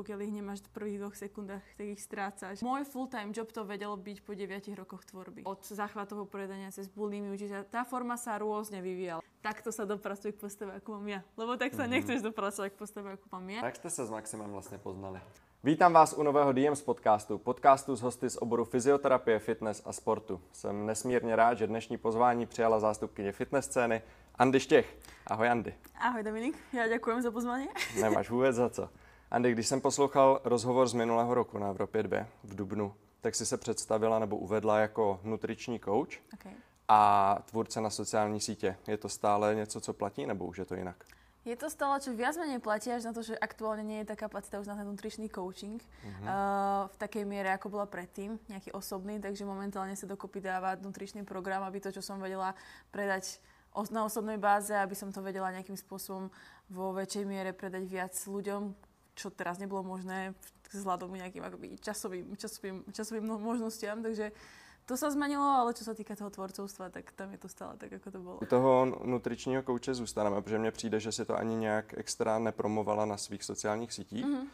pokiaľ ich nemáš v prvých dvoch sekundách, tak ich strácaš. Môj full-time job to vedelo byť po 9 rokoch tvorby. Od záchvatového predania cez bulimiu, čiže tá forma sa rôzne vyvíjala. Takto sa dopracuje k postave, ako mám ja. Lebo tak sa mm-hmm. nechceš dopracovať k postave, ako mám ja. Tak ste sa s Maximem vlastne poznali. Vítám vás u nového DMs podcastu, podcastu s hosty z oboru fyzioterapie, fitness a sportu. Jsem nesmírně rád, že dnešní pozvání přijala zástupkyně fitness scény Andy Štěch. Ahoj Andy. Ahoj Dominik, já děkuji za pozvání. Nemáš vůbec za co. Andy, když jsem poslouchal rozhovor z minulého roku na Evropě 2 v Dubnu, tak si se představila nebo uvedla jako nutriční coach okay. a tvůrce na sociální sítě. Je to stále něco, co platí, nebo už je to jinak? Je to stále, čo viac menej platí, až na to, že aktuálne nie je tá kapacita už na ten nutričný coaching mm-hmm. uh, v takej miere, ako bola predtým, nejaký osobný, takže momentálne sa dokopy dáva nutričný program, aby to, čo som vedela predať na osobnej báze, aby som to vedela nejakým spôsobom vo väčšej miere predať viac ľuďom, čo teraz nebolo možné vzhľadom nejakým akoby časovým, časovým, časovým možnostiam, takže to sa zmenilo, ale čo sa týka toho tvorcovstva, tak tam je to stále tak, ako to bolo. U toho nutričního kouče zůstaneme, protože mně přijde, že si to ani nějak extra nepromovala na svých sociálních sítích. Mm-hmm.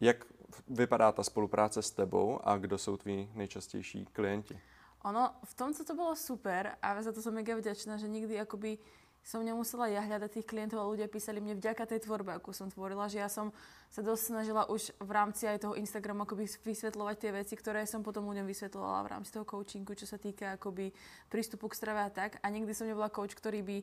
Jak vypadá ta spolupráce s tebou a kdo jsou tví nejčastější klienti? Ono, v tom, co to bolo super a za to som mega vďačná, že nikdy akoby som nemusela ja hľadať tých klientov a ľudia písali mne vďaka tej tvorbe, akú som tvorila, že ja som sa dosť snažila už v rámci aj toho Instagramu akoby vysvetľovať tie veci, ktoré som potom ľuďom vysvetľovala v rámci toho coachingu, čo sa týka akoby prístupu k strave a tak. A nikdy som nebola coach, ktorý by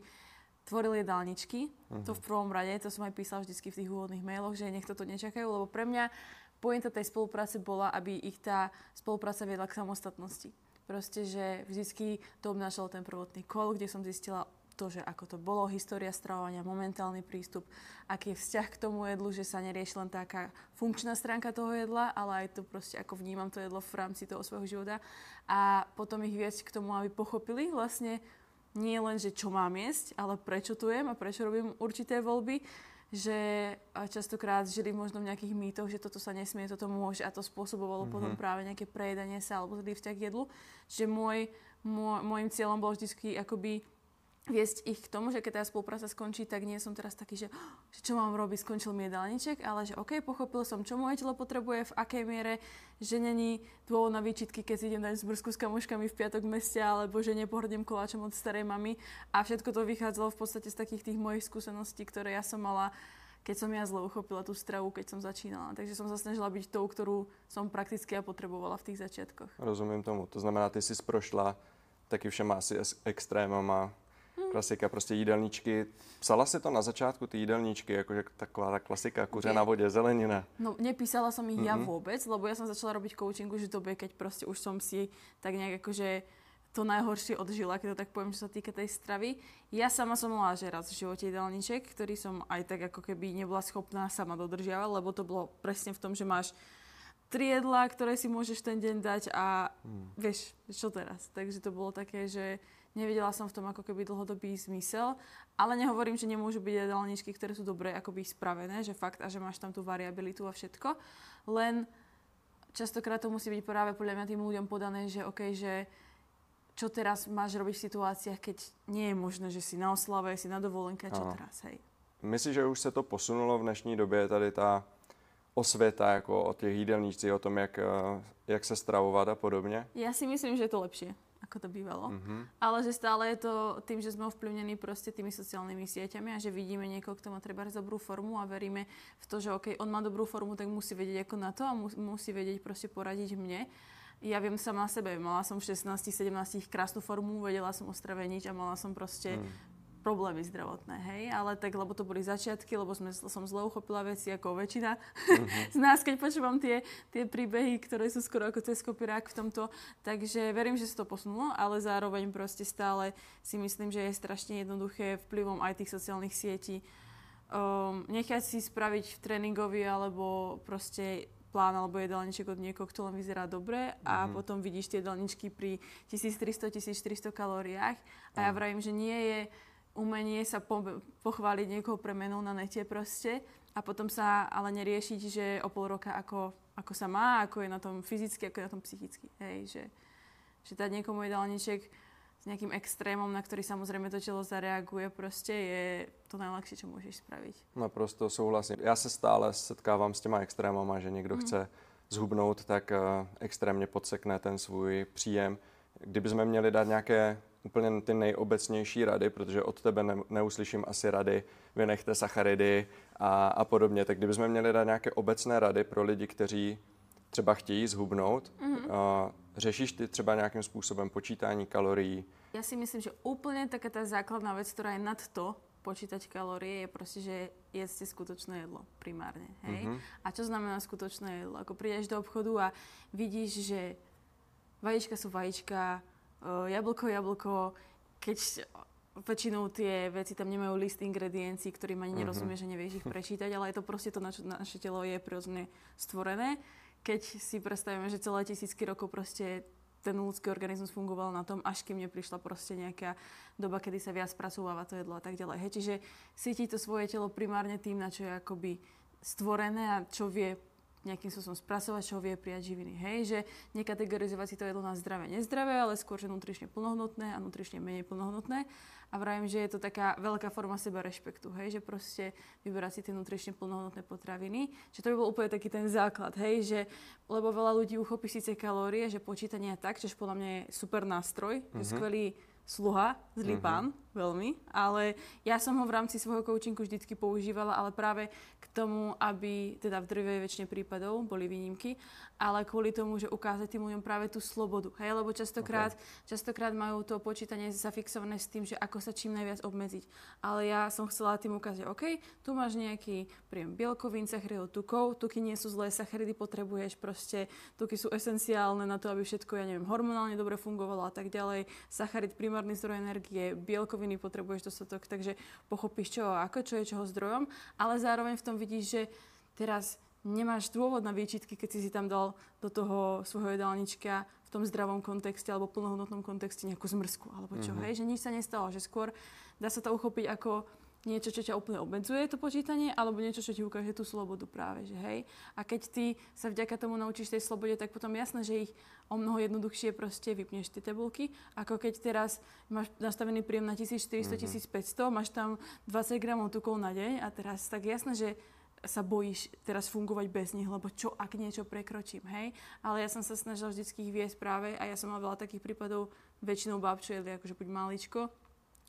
tvoril jedálničky. Uh-huh. To v prvom rade, to som aj písala vždycky v tých úvodných mailoch, že nech toto nečakajú, lebo pre mňa pointa tej spolupráce bola, aby ich tá spolupráca viedla k samostatnosti. Proste, že vždycky to obnášalo ten prvotný kol, kde som zistila to, že ako to bolo, história stravovania, momentálny prístup, aký je vzťah k tomu jedlu, že sa nerieši len taká funkčná stránka toho jedla, ale aj to proste, ako vnímam to jedlo v rámci toho svojho života. A potom ich viesť k tomu, aby pochopili vlastne nie len, že čo mám jesť, ale prečo tu jem a prečo robím určité voľby že častokrát žili možno v nejakých mýtoch, že toto sa nesmie, toto môže a to spôsobovalo mm-hmm. potom práve nejaké prejedanie sa alebo zlý vzťah k jedlu. Čiže môj, môj, môjim cieľom bolo vždy akoby viesť ich k tomu, že keď tá spolupráca skončí, tak nie som teraz taký, že, že čo mám robiť, skončil mi jedálniček, ale že OK, pochopil som, čo moje telo potrebuje, v akej miere, že není dôvod na výčitky, keď si idem dať zbrsku s kamoškami v piatok v meste, alebo že nepohrdnem koláčom od starej mamy. A všetko to vychádzalo v podstate z takých tých mojich skúseností, ktoré ja som mala keď som ja zle uchopila tú stravu, keď som začínala. Takže som sa snažila byť tou, ktorú som prakticky ja potrebovala v tých začiatkoch. Rozumím tomu. To znamená, ty si prošla taky všema asi extrémama Hmm. Klasika, prostě jídelníčky. Psala si to na začátku, ty jídelníčky, jakože taková ta klasika, kuře na vodě, zelenina. No, nepísala som ich mm-hmm. ja vôbec, lebo ja som začala robiť coachingu, že bude, keď proste už som si tak nejak akože to najhoršie odžila, keď to tak poviem, čo sa týka tej stravy. Ja sama som mala že raz v živote jedálniček, ktorý som aj tak ako keby nebola schopná sama dodržiavať, lebo to bolo presne v tom, že máš tri jedlá, ktoré si môžeš ten deň dať a hmm. vieš, čo teraz. Takže to bolo také, že Nevidela som v tom ako keby dlhodobý zmysel, ale nehovorím, že nemôžu byť jedálničky, ktoré sú dobre akoby spravené, že fakt a že máš tam tú variabilitu a všetko. Len častokrát to musí byť práve podľa mňa tým ľuďom podané, že OK, že čo teraz máš robiť v situáciách, keď nie je možné, že si na oslave, si na dovolenke, čo ano. teraz, hej. Myslíš, že už se to posunulo v dnešní době, tady ta osvěta jako o těch jídelníčcích, o tom, jak, eh, jak se stravovat a podobně? Já si myslím, že je to lepšie ako to bývalo. Mm-hmm. Ale že stále je to tým, že sme ovplyvnení proste tými sociálnymi sieťami a že vidíme niekoho, kto má treba dobrú formu a veríme v to, že OK, on má dobrú formu, tak musí vedieť ako na to a musí vedieť proste poradiť mne. Ja viem sama sebe, mala som v 16-17 krásnu formu, vedela som ostraveniť a mala som proste mm problémy zdravotné, hej, ale tak, lebo to boli začiatky, lebo sme, som zle uchopila veci ako väčšina uh-huh. z nás, keď počúvam tie, tie príbehy, ktoré sú skoro ako cez kopirák v tomto, takže verím, že sa to posunulo, ale zároveň proste stále si myslím, že je strašne jednoduché vplyvom aj tých sociálnych sietí um, nechať si spraviť v tréningovi alebo proste plán alebo jedálniček od niekoho, kto len vyzerá dobre a mm-hmm. potom vidíš tie jedálničky pri 1300-1400 kalóriách a ja vravím, že nie je umenie sa po, pochváliť niekoho premenou na nete proste a potom sa ale neriešiť, že o pol roka ako, ako sa má, ako je na tom fyzicky, ako je na tom psychicky. Hej, že, že dať niekomu jedálniček nejakým extrémom, na ktorý samozrejme to telo zareaguje, proste je to najľahšie, čo môžeš spraviť. Naprosto souhlasím. Já se stále setkávám s těma extrémama, že někdo mm. chce zhubnout, tak uh, extrémně podsekne ten svůj příjem. Kdybychom měli dát nějaké úplně ty nejobecnější rady, protože od tebe ne, neuslyším asi rady, vynechte sacharidy a, a podobně, tak kdybychom měli dát nějaké obecné rady pro lidi, kteří třeba chtějí zhubnout, mm-hmm. uh, řešíš ty třeba nějakým způsobem počítání kalorií? Ja si myslím, že úplne taká tá základná vec, ktorá je nad to, počítať kalórie, je proste, že jedzte skutočné jedlo primárne. Hej? Mm-hmm. A čo znamená skutočné jedlo? Ako prídeš do obchodu a vidíš, že vajíčka sú vajíčka, jablko, jablko, keď väčšinou tie veci tam nemajú list ingrediencií, ktorým ani nerozumieš, mm-hmm. že nevieš ich prečítať, ale je to proste to, na čo naše telo je prirodzene stvorené keď si predstavíme, že celé tisícky rokov proste ten ľudský organizmus fungoval na tom, až kým neprišla proste nejaká doba, kedy sa viac spracováva to jedlo a tak ďalej. Hej, čiže cíti to svoje telo primárne tým, na čo je akoby stvorené a čo vie nejakým spôsobom spracovať, čo vie prijať živiny. Hej, že nekategorizovať si to jedlo na zdravé, nezdravé, ale skôr, že nutrične plnohodnotné a nutrične menej plnohodnotné. A vravím, že je to taká veľká forma seba rešpektu, hej, že proste vyberať si tie nutrične plnohodnotné potraviny. Že to by bol úplne taký ten základ, hej, že lebo veľa ľudí uchopí síce kalórie, že počítanie tak, že podľa mňa je super nástroj, mm-hmm. že skvelý sluha, zlý mm-hmm. pán, veľmi, ale ja som ho v rámci svojho coachingu vždycky používala, ale práve k tomu, aby, teda v drvej väčšine prípadov boli výnimky, ale kvôli tomu, že ukázať tým ľuďom práve tú slobodu, hej, lebo častokrát, okay. častokrát majú to počítanie zafixované s tým, že ako sa čím najviac obmedziť. Ale ja som chcela tým ukázať, OK, tu máš nejaký príjem bielkovín, sacharidov, tukov, tuky nie sú zlé, sacharidy potrebuješ proste, tuky sú esenciálne na to, aby všetko, ja neviem, hormonálne dobre fungovalo a tak ďalej, sacharid primárny zdroj energie, bielkoviny potrebuješ dostatok, takže pochopíš čo ako, čo je čoho zdrojom, ale zároveň v tom vidíš, že teraz nemáš dôvod na výčitky, keď si si tam dal do toho svojho jedálnička v tom zdravom kontexte alebo plnohodnotnom kontexte nejakú zmrzku alebo čo, mm-hmm. hej, že nič sa nestalo, že skôr dá sa to uchopiť ako niečo, čo ťa úplne obmedzuje, to počítanie, alebo niečo, čo ti ukáže tú slobodu práve, že hej. A keď ty sa vďaka tomu naučíš tej slobode, tak potom jasné, že ich o mnoho jednoduchšie proste vypneš tie tabulky, ako keď teraz máš nastavený príjem na 1400-1500, mm-hmm. máš tam 20 gramov tukov na deň a teraz tak jasné, že sa bojíš teraz fungovať bez nich, lebo čo ak niečo prekročím, hej? Ale ja som sa snažila vždycky ich viesť práve a ja som mala veľa takých prípadov, väčšinou bábčo jedli akože buď maličko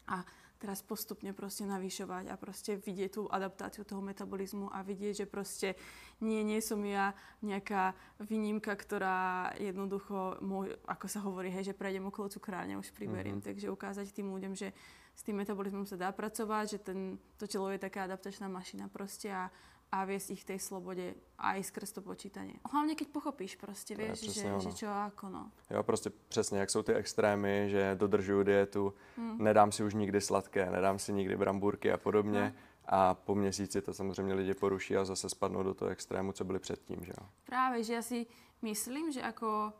a teraz postupne proste navýšovať a proste vidieť tú adaptáciu toho metabolizmu a vidieť, že proste nie, nie som ja nejaká výnimka, ktorá jednoducho, môj, ako sa hovorí, hej, že prejdem okolo cukrárne, už priberiem. Mm-hmm. Takže ukázať tým ľuďom, že s tým metabolizmom sa dá pracovať, že ten, to telo je taká adaptačná mašina proste a a viesť ich tej slobode aj skrz to počítanie. Hlavne keď pochopíš proste, to vieš, že, že čo ako no. Jo, prostě přesně, jak jsou ty extrémy, že dodržuju dietu, hmm. nedám si už nikdy sladké, nedám si nikdy brambůrky a podobně. No. A po měsíci to samozřejmě lidi poruší a zase spadnou do toho extrému, co byli předtím, že jo? Právě, že já si myslím, že ako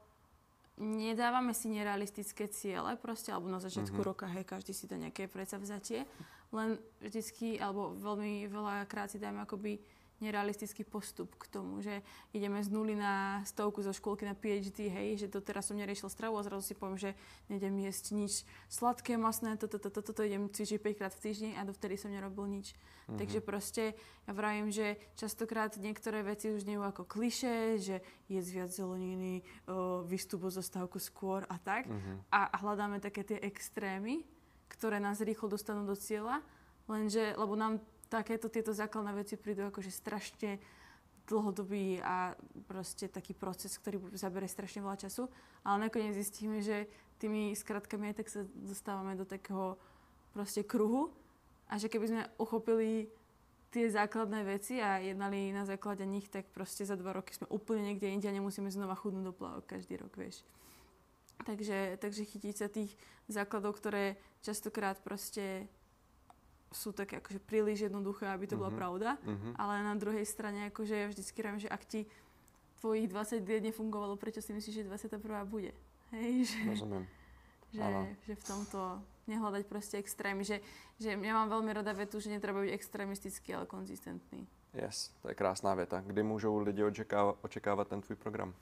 nedávame si nerealistické ciele proste, alebo na začiatku mm-hmm. roka, hej, každý si dá nejaké predsavzatie, len vždycky, alebo veľmi veľa krát si dáme akoby nerealistický postup k tomu, že ideme z nuly na stovku zo škôlky na PhD, hej, že to teraz som neriešil stravu a zrazu si poviem, že nejdem jesť nič sladké, masné, toto, toto, toto, to, idem cvičiť 5 krát v týždni a dovtedy som nerobil nič. Mm-hmm. Takže proste ja vravím, že častokrát niektoré veci už nejú ako kliše, že je viac zeleniny, vystup zo stavku skôr a tak. Mm-hmm. A, a hľadáme také tie extrémy, ktoré nás rýchlo dostanú do cieľa, lenže, lebo nám takéto tieto základné veci prídu akože strašne dlhodobý a proste taký proces, ktorý zabere strašne veľa času, ale nakoniec zistíme, že tými skratkami aj tak sa dostávame do takého proste kruhu a že keby sme uchopili tie základné veci a jednali na základe nich, tak proste za dva roky sme úplne niekde inde a nemusíme znova chudnúť do plavok každý rok, vieš. Takže, takže chytiť sa tých základov, ktoré častokrát proste sú také akože príliš jednoduché, aby to uh-huh. bola mhm. pravda. Uh-huh. Ale na druhej strane akože ja vždycky rám, že ak ti tvojich 20 liet nefungovalo, prečo si myslíš, že 21. bude? Hej, že, Rozumiem. Že, že v tomto nehľadať proste extrémy. Že, že ja mám veľmi rada vetu, že netreba byť extrémistický, ale konzistentný. Yes, to je krásná veta. Kdy môžu lidi očekáva, očekávať ten tvůj program?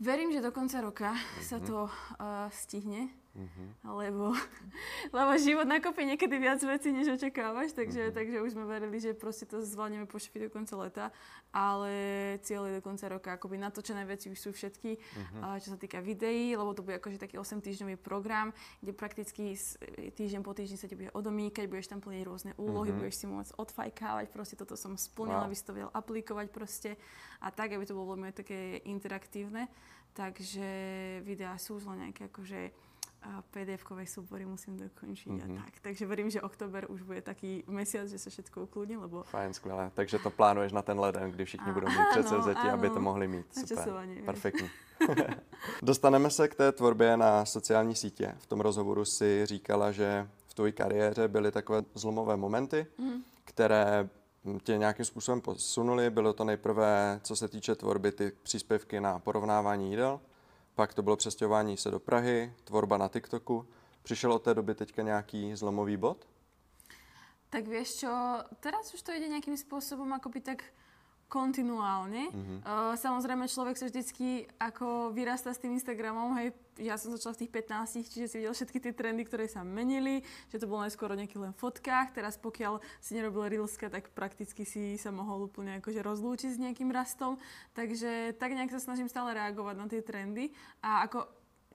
Verím, že do konca roka mm-hmm. sa to uh, stihne Mm-hmm. Lebo, lebo život nakopí niekedy viac vecí, než očakávaš, takže, mm-hmm. takže už sme verili, že proste to zvládneme pošopiť do konca leta, ale cieľ je do konca roka. Akoby natočené veci už sú všetky, mm-hmm. čo sa týka videí, lebo to bude akože taký 8-týždňový program, kde prakticky týždeň po týždni sa ti bude odomýkať, budeš tam plniť rôzne úlohy, mm-hmm. budeš si môcť odfajkávať, proste toto som splnila, wow. aby si to vedel aplikovať proste a tak, aby to bolo veľmi také interaktívne. Takže videá sú už len nejaké akože a PDF-kové súbory musím dokončiť mm-hmm. a mhm. tak. Takže verím, že október už bude taký mesiac, že sa všetko ukludní, lebo... Fajn, skvělé. Takže to plánuješ na ten leden, kdy všichni a, budou mít předsevzetí, aby to mohli mít. Super, perfektní. Dostaneme se k té tvorbě na sociální sítě. V tom rozhovoru si říkala, že v tvojí kariéře byly takové zlomové momenty, mm-hmm. které tě nějakým způsobem posunuly. Bylo to nejprve, co se týče tvorby, ty příspěvky na porovnávání jídel, pak to bylo přestěhování se do Prahy, tvorba na TikToku. Přišel od té doby teďka nějaký zlomový bod? Tak vieš čo, teraz už to ide nejakým spôsobom akoby tak kontinuálne. Mm-hmm. Uh, samozrejme, človek sa vždycky ako vyrastá s tým Instagramom, hej, ja som začala v tých 15, čiže si videl všetky tie trendy, ktoré sa menili, že to bolo najskôr o nejakých len fotkách, teraz pokiaľ si nerobil Reelska, tak prakticky si sa mohol úplne akože rozlúčiť s nejakým rastom, takže tak nejak sa snažím stále reagovať na tie trendy a ako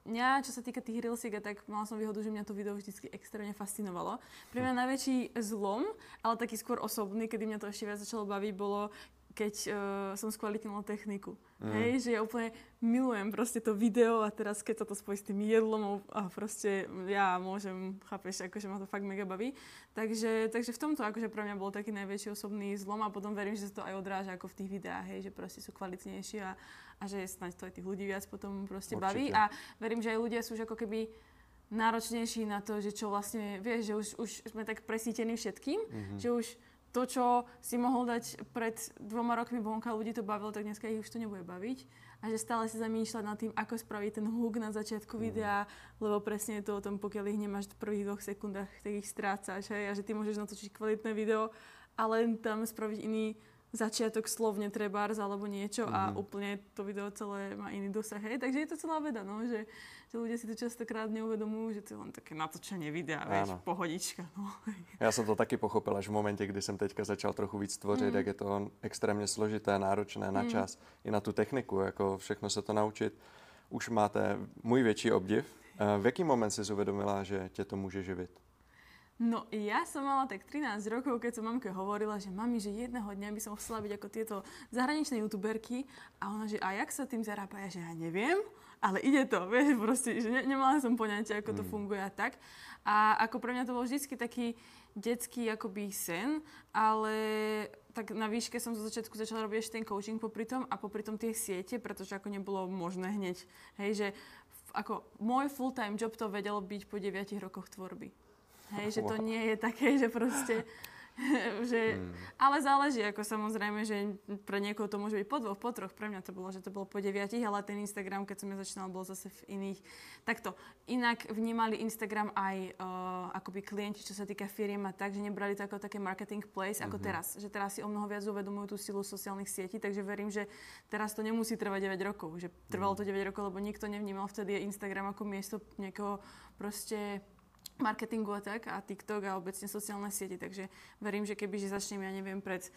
mňa, čo sa týka tých reelsiek, tak mala som výhodu, že mňa to video vždy extrémne fascinovalo. Pre mňa najväčší zlom, ale taký skôr osobný, kedy mňa to ešte viac začalo baviť, bolo, keď uh, som skvalitnila techniku. Mm. Hej, že ja úplne milujem proste to video a teraz keď sa to spojí s tým jedlom a proste ja môžem, chápeš, akože ma to fakt mega baví. Takže, takže v tomto akože pre mňa bol taký najväčší osobný zlom a potom verím, že sa to aj odráža ako v tých videách, hej, že proste sú kvalitnejšie a, a že snáď to aj tých ľudí viac potom proste Určite. baví. A verím, že aj ľudia sú už ako keby náročnejší na to, že čo vlastne, vieš, že už, už sme tak presítení všetkým, mm-hmm. že už to, čo si mohol dať pred dvoma rokmi vonka, ľudí to bavilo, tak dneska ich už to nebude baviť. A že stále si zamýšľať nad tým, ako spraviť ten hook na začiatku mm. videa, lebo presne je to o tom, pokiaľ ich nemáš v prvých dvoch sekundách, tak ich strácaš. Hej? A že ty môžeš natočiť kvalitné video a len tam spraviť iný začiatok slovne trebárs alebo niečo mm-hmm. a mhm. úplne to video celé má iný dosah. Hej? Takže je to celá veda, no? že, že ľudia si to častokrát neuvedomujú, že to je len také natočenie videa, vieš, pohodička. No. Já jsem to taky pochopil až v momentě, kdy jsem teďka začal trochu víc tvořit, mm. jak je to extrémně složité, náročné na mm. čas, i na tu techniku, jako všechno se to naučit. Už máte můj větší obdiv. Eh, v jaký moment si uvedomila, že tě to může živit? No ja som mala tak 13 rokov, keď som mamke hovorila, že mami, že jedného dňa by som chcela byť ako tieto zahraničné youtuberky a ona, že a jak sa tým zarába? Ja, že ja neviem, ale ide to, vieš, proste, že ne, nemala som poňatie, ako to mm. funguje a tak. A ako pre mňa to bol vždy taký detský akoby sen, ale tak na výške som zo začiatku začala robiť ešte ten coaching popri tom a popri tom tie siete, pretože ako nebolo možné hneď, hej, že ako môj full-time job to vedelo byť po 9 rokoch tvorby. Hej, že to nie je také, že proste... že, hmm. Ale záleží, ako samozrejme, že pre niekoho to môže byť po dvoch, po troch. Pre mňa to bolo, že to bolo po deviatich, ale ten Instagram, keď som ja začínala, bol zase v iných. Takto, inak vnímali Instagram aj uh, akoby klienti, čo sa týka firiem a tak, že nebrali to ako také marketing place, ako mm-hmm. teraz. Že teraz si o mnoho viac uvedomujú tú silu sociálnych sietí, takže verím, že teraz to nemusí trvať 9 rokov. Že trvalo to 9 rokov, lebo nikto nevnímal vtedy Instagram ako miesto niekoho proste marketingu a tak, a TikTok a obecne sociálne siete. Takže verím, že keby že začnem, ja neviem, pred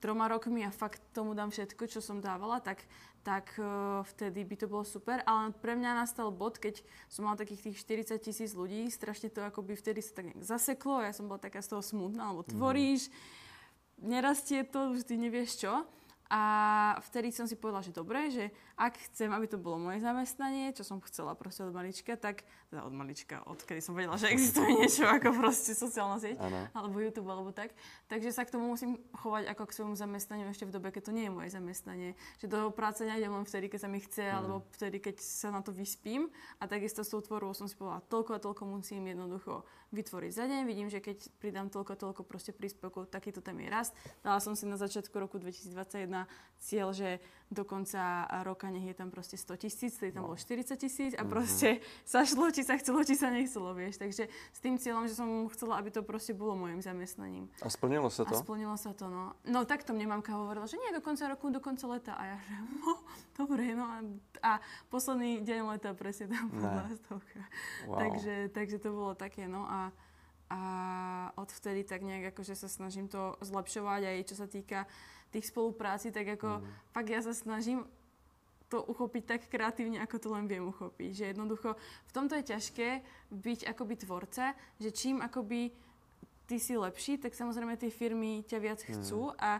troma rokmi a fakt tomu dám všetko, čo som dávala, tak, tak uh, vtedy by to bolo super. Ale pre mňa nastal bod, keď som mala takých tých 40 tisíc ľudí, strašne to akoby vtedy sa tak nejak zaseklo, ja som bola taká z toho smutná, alebo tvoríš, mm-hmm. nerastie to, už ty nevieš čo. A vtedy som si povedala, že dobre, že ak chcem, aby to bolo moje zamestnanie, čo som chcela proste od malička, tak, teda od malička, odkedy som vedela, že existuje niečo ako proste sociálna sieť, ano. alebo YouTube, alebo tak. Takže sa k tomu musím chovať ako k svojmu zamestnaniu ešte v dobe, keď to nie je moje zamestnanie. Že do práce nejdem len vtedy, keď sa mi chce, mm. alebo vtedy, keď sa na to vyspím. A takisto s tou tvorou som si povedala, toľko a toľko musím jednoducho vytvoriť za deň. Vidím, že keď pridám toľko toľko proste príspevkov, takýto tam je rast. Dala som si na začiatku roku 2021 na cieľ, že do konca roka nech je tam proste 100 tisíc, tedy tam no. bolo 40 tisíc a mm-hmm. proste sa šlo, či sa chcelo, či sa nechcelo, vieš. Takže s tým cieľom, že som chcela, aby to proste bolo môjim zamestnaním. A splnilo sa to? A splnilo sa to, no. No tak to mne mamka hovorila, že nie do konca roku, do konca leta. A ja, že no, dobre, no. A, a posledný deň leta presne tam bola stovka. Wow. Takže, takže to bolo také, no. A, a odvtedy tak nejak akože sa snažím to zlepšovať aj čo sa týka tých spolupráci, tak ako mm. fakt ja sa snažím to uchopiť tak kreatívne, ako to len viem uchopiť. Že jednoducho v tomto je ťažké byť akoby tvorca, že čím akoby ty si lepší, tak samozrejme tie firmy ťa viac mm. chcú mm. a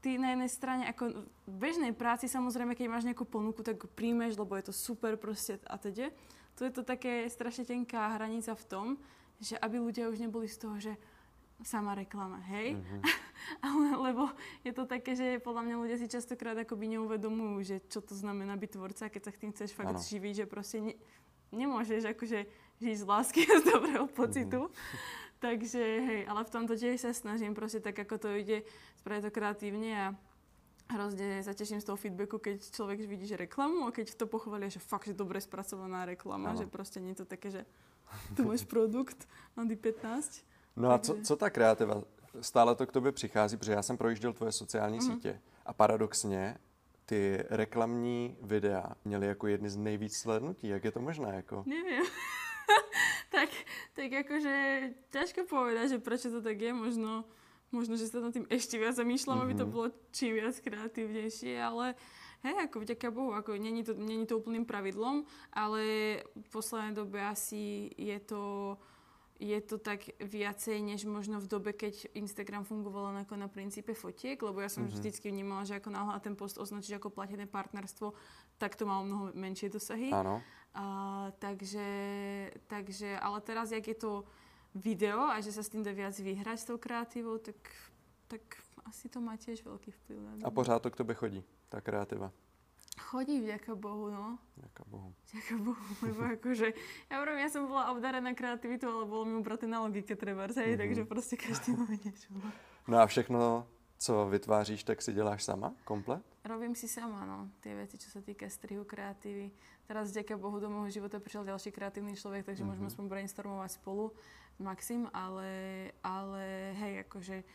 ty na jednej strane ako v bežnej práci samozrejme, keď máš nejakú ponuku, tak príjmeš, lebo je to super proste a teda. Tu je to také strašne tenká hranica v tom, že aby ľudia už neboli z toho, že sama reklama, hej? Mm-hmm. Ale, lebo je to také, že podľa mňa ľudia si častokrát akoby neuvedomujú, že čo to znamená byť tvorca, keď sa tým chceš fakt ano. živiť, že proste ne, nemôžeš akože žiť z lásky a z dobrého pocitu. Mm-hmm. Takže hej, ale v tomto tiež sa snažím proste tak, ako to ide, spraviť to kreatívne a hrozne sa teším z toho feedbacku, keď človek vidí, že reklamu a keď to pochvália, že fakt, že dobre spracovaná reklama, ano. že proste nie je to také, že tu máš produkt, Andy 15. No a co, co ta kreativa? Stále to k tobě přichází, protože já jsem projížděl tvoje sociální mm-hmm. sítě a paradoxně ty reklamní videa měly jako jedny z nejvíc slednutí. Jak je to možné? Jako? Neviem. tak, tak akože ťažko povedať, že prečo to tak je. Možno, možno že sa nad tým ešte viac zamýšľam, mm-hmm. aby to mhm. bolo čím viac kreatívnejšie, ale hej, ako vďaka Bohu, ako není to, není to úplným pravidlom, ale v poslednej dobe asi je to je to tak viacej, než možno v dobe, keď Instagram fungoval ako na princípe fotiek, lebo ja som mm-hmm. vždycky vnímala, že ako náhle ten post označíš ako platené partnerstvo, tak to malo mnoho menšie dosahy. Áno. A, takže, takže, ale teraz, jak je to video a že sa s tým dá viac vyhrať s tou kreatívou, tak, tak asi to má tiež veľký vplyv. Na a pořád to k tebe chodí, tá kreatíva? Chodí vďaka Bohu, no. Vďaka Bohu. Vďaka Bohu, lebo akože, ja hovorím, ja som bola obdarená kreativitu, ale bolo mi ubraté na logike treba, mm-hmm. takže proste každý má niečo. No a všechno, co vytváříš, tak si děláš sama, komplet? Robím si sama, no, tie veci, čo sa týka strihu, kreatívy. Teraz vďaka Bohu do môjho života prišiel ďalší kreatívny človek, takže mm-hmm. môžeme aspoň brainstormovať spolu, Maxim, ale, ale hej, akože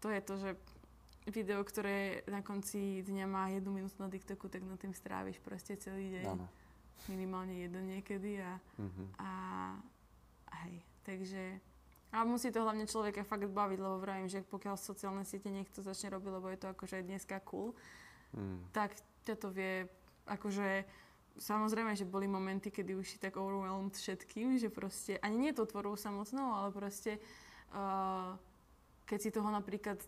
to je to, že video, ktoré na konci dňa má jednu minútu na TikToku, tak na tým stráviš proste celý deň. Ano. Minimálne jeden niekedy a, mm-hmm. a, a hej, takže a musí to hlavne človeka fakt baviť, lebo vravím, že pokiaľ sociálne siete niekto začne robiť, lebo je to akože dneska cool, mm. tak ťa to vie, akože samozrejme, že boli momenty, kedy už si tak overwhelmed všetkým, že proste, ani nie to tvorou samotnou, ale proste uh, keď si toho napríklad,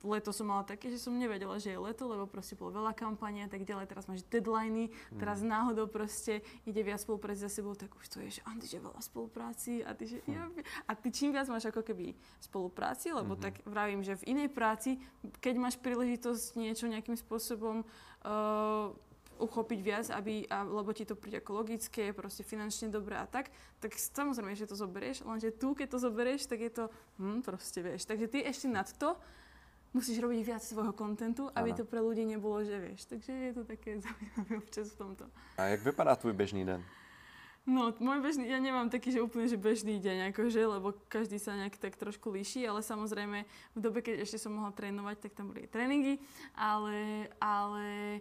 leto som mala také, že som nevedela, že je leto, lebo proste bolo veľa kampania a tak ďalej. Teraz máš deadliny, teraz mm. náhodou proste ide viac spolupráci za sebou, tak už to je, že Andy, že veľa spolupráci a ty, že hm. ja, a ty čím viac máš ako keby spolupráci, lebo mm-hmm. tak vravím, že v inej práci, keď máš príležitosť niečo nejakým spôsobom uh, uchopiť viac, aby, a, lebo ti to príde ako logické, proste finančne dobré a tak, tak samozrejme, že to zoberieš, lenže tu, keď to zoberieš, tak je to, hm, proste vieš. Takže ty ešte nad to musíš robiť viac svojho kontentu, aby ano. to pre ľudí nebolo, že vieš. Takže je to také zaujímavé občas v tomto. A jak vypadá tvoj bežný den? No, môj bežný, ja nemám taký, že úplne, že bežný deň, akože, lebo každý sa nejak tak trošku líši, ale samozrejme v dobe, keď ešte som mohla trénovať, tak tam boli tréningy, ale, ale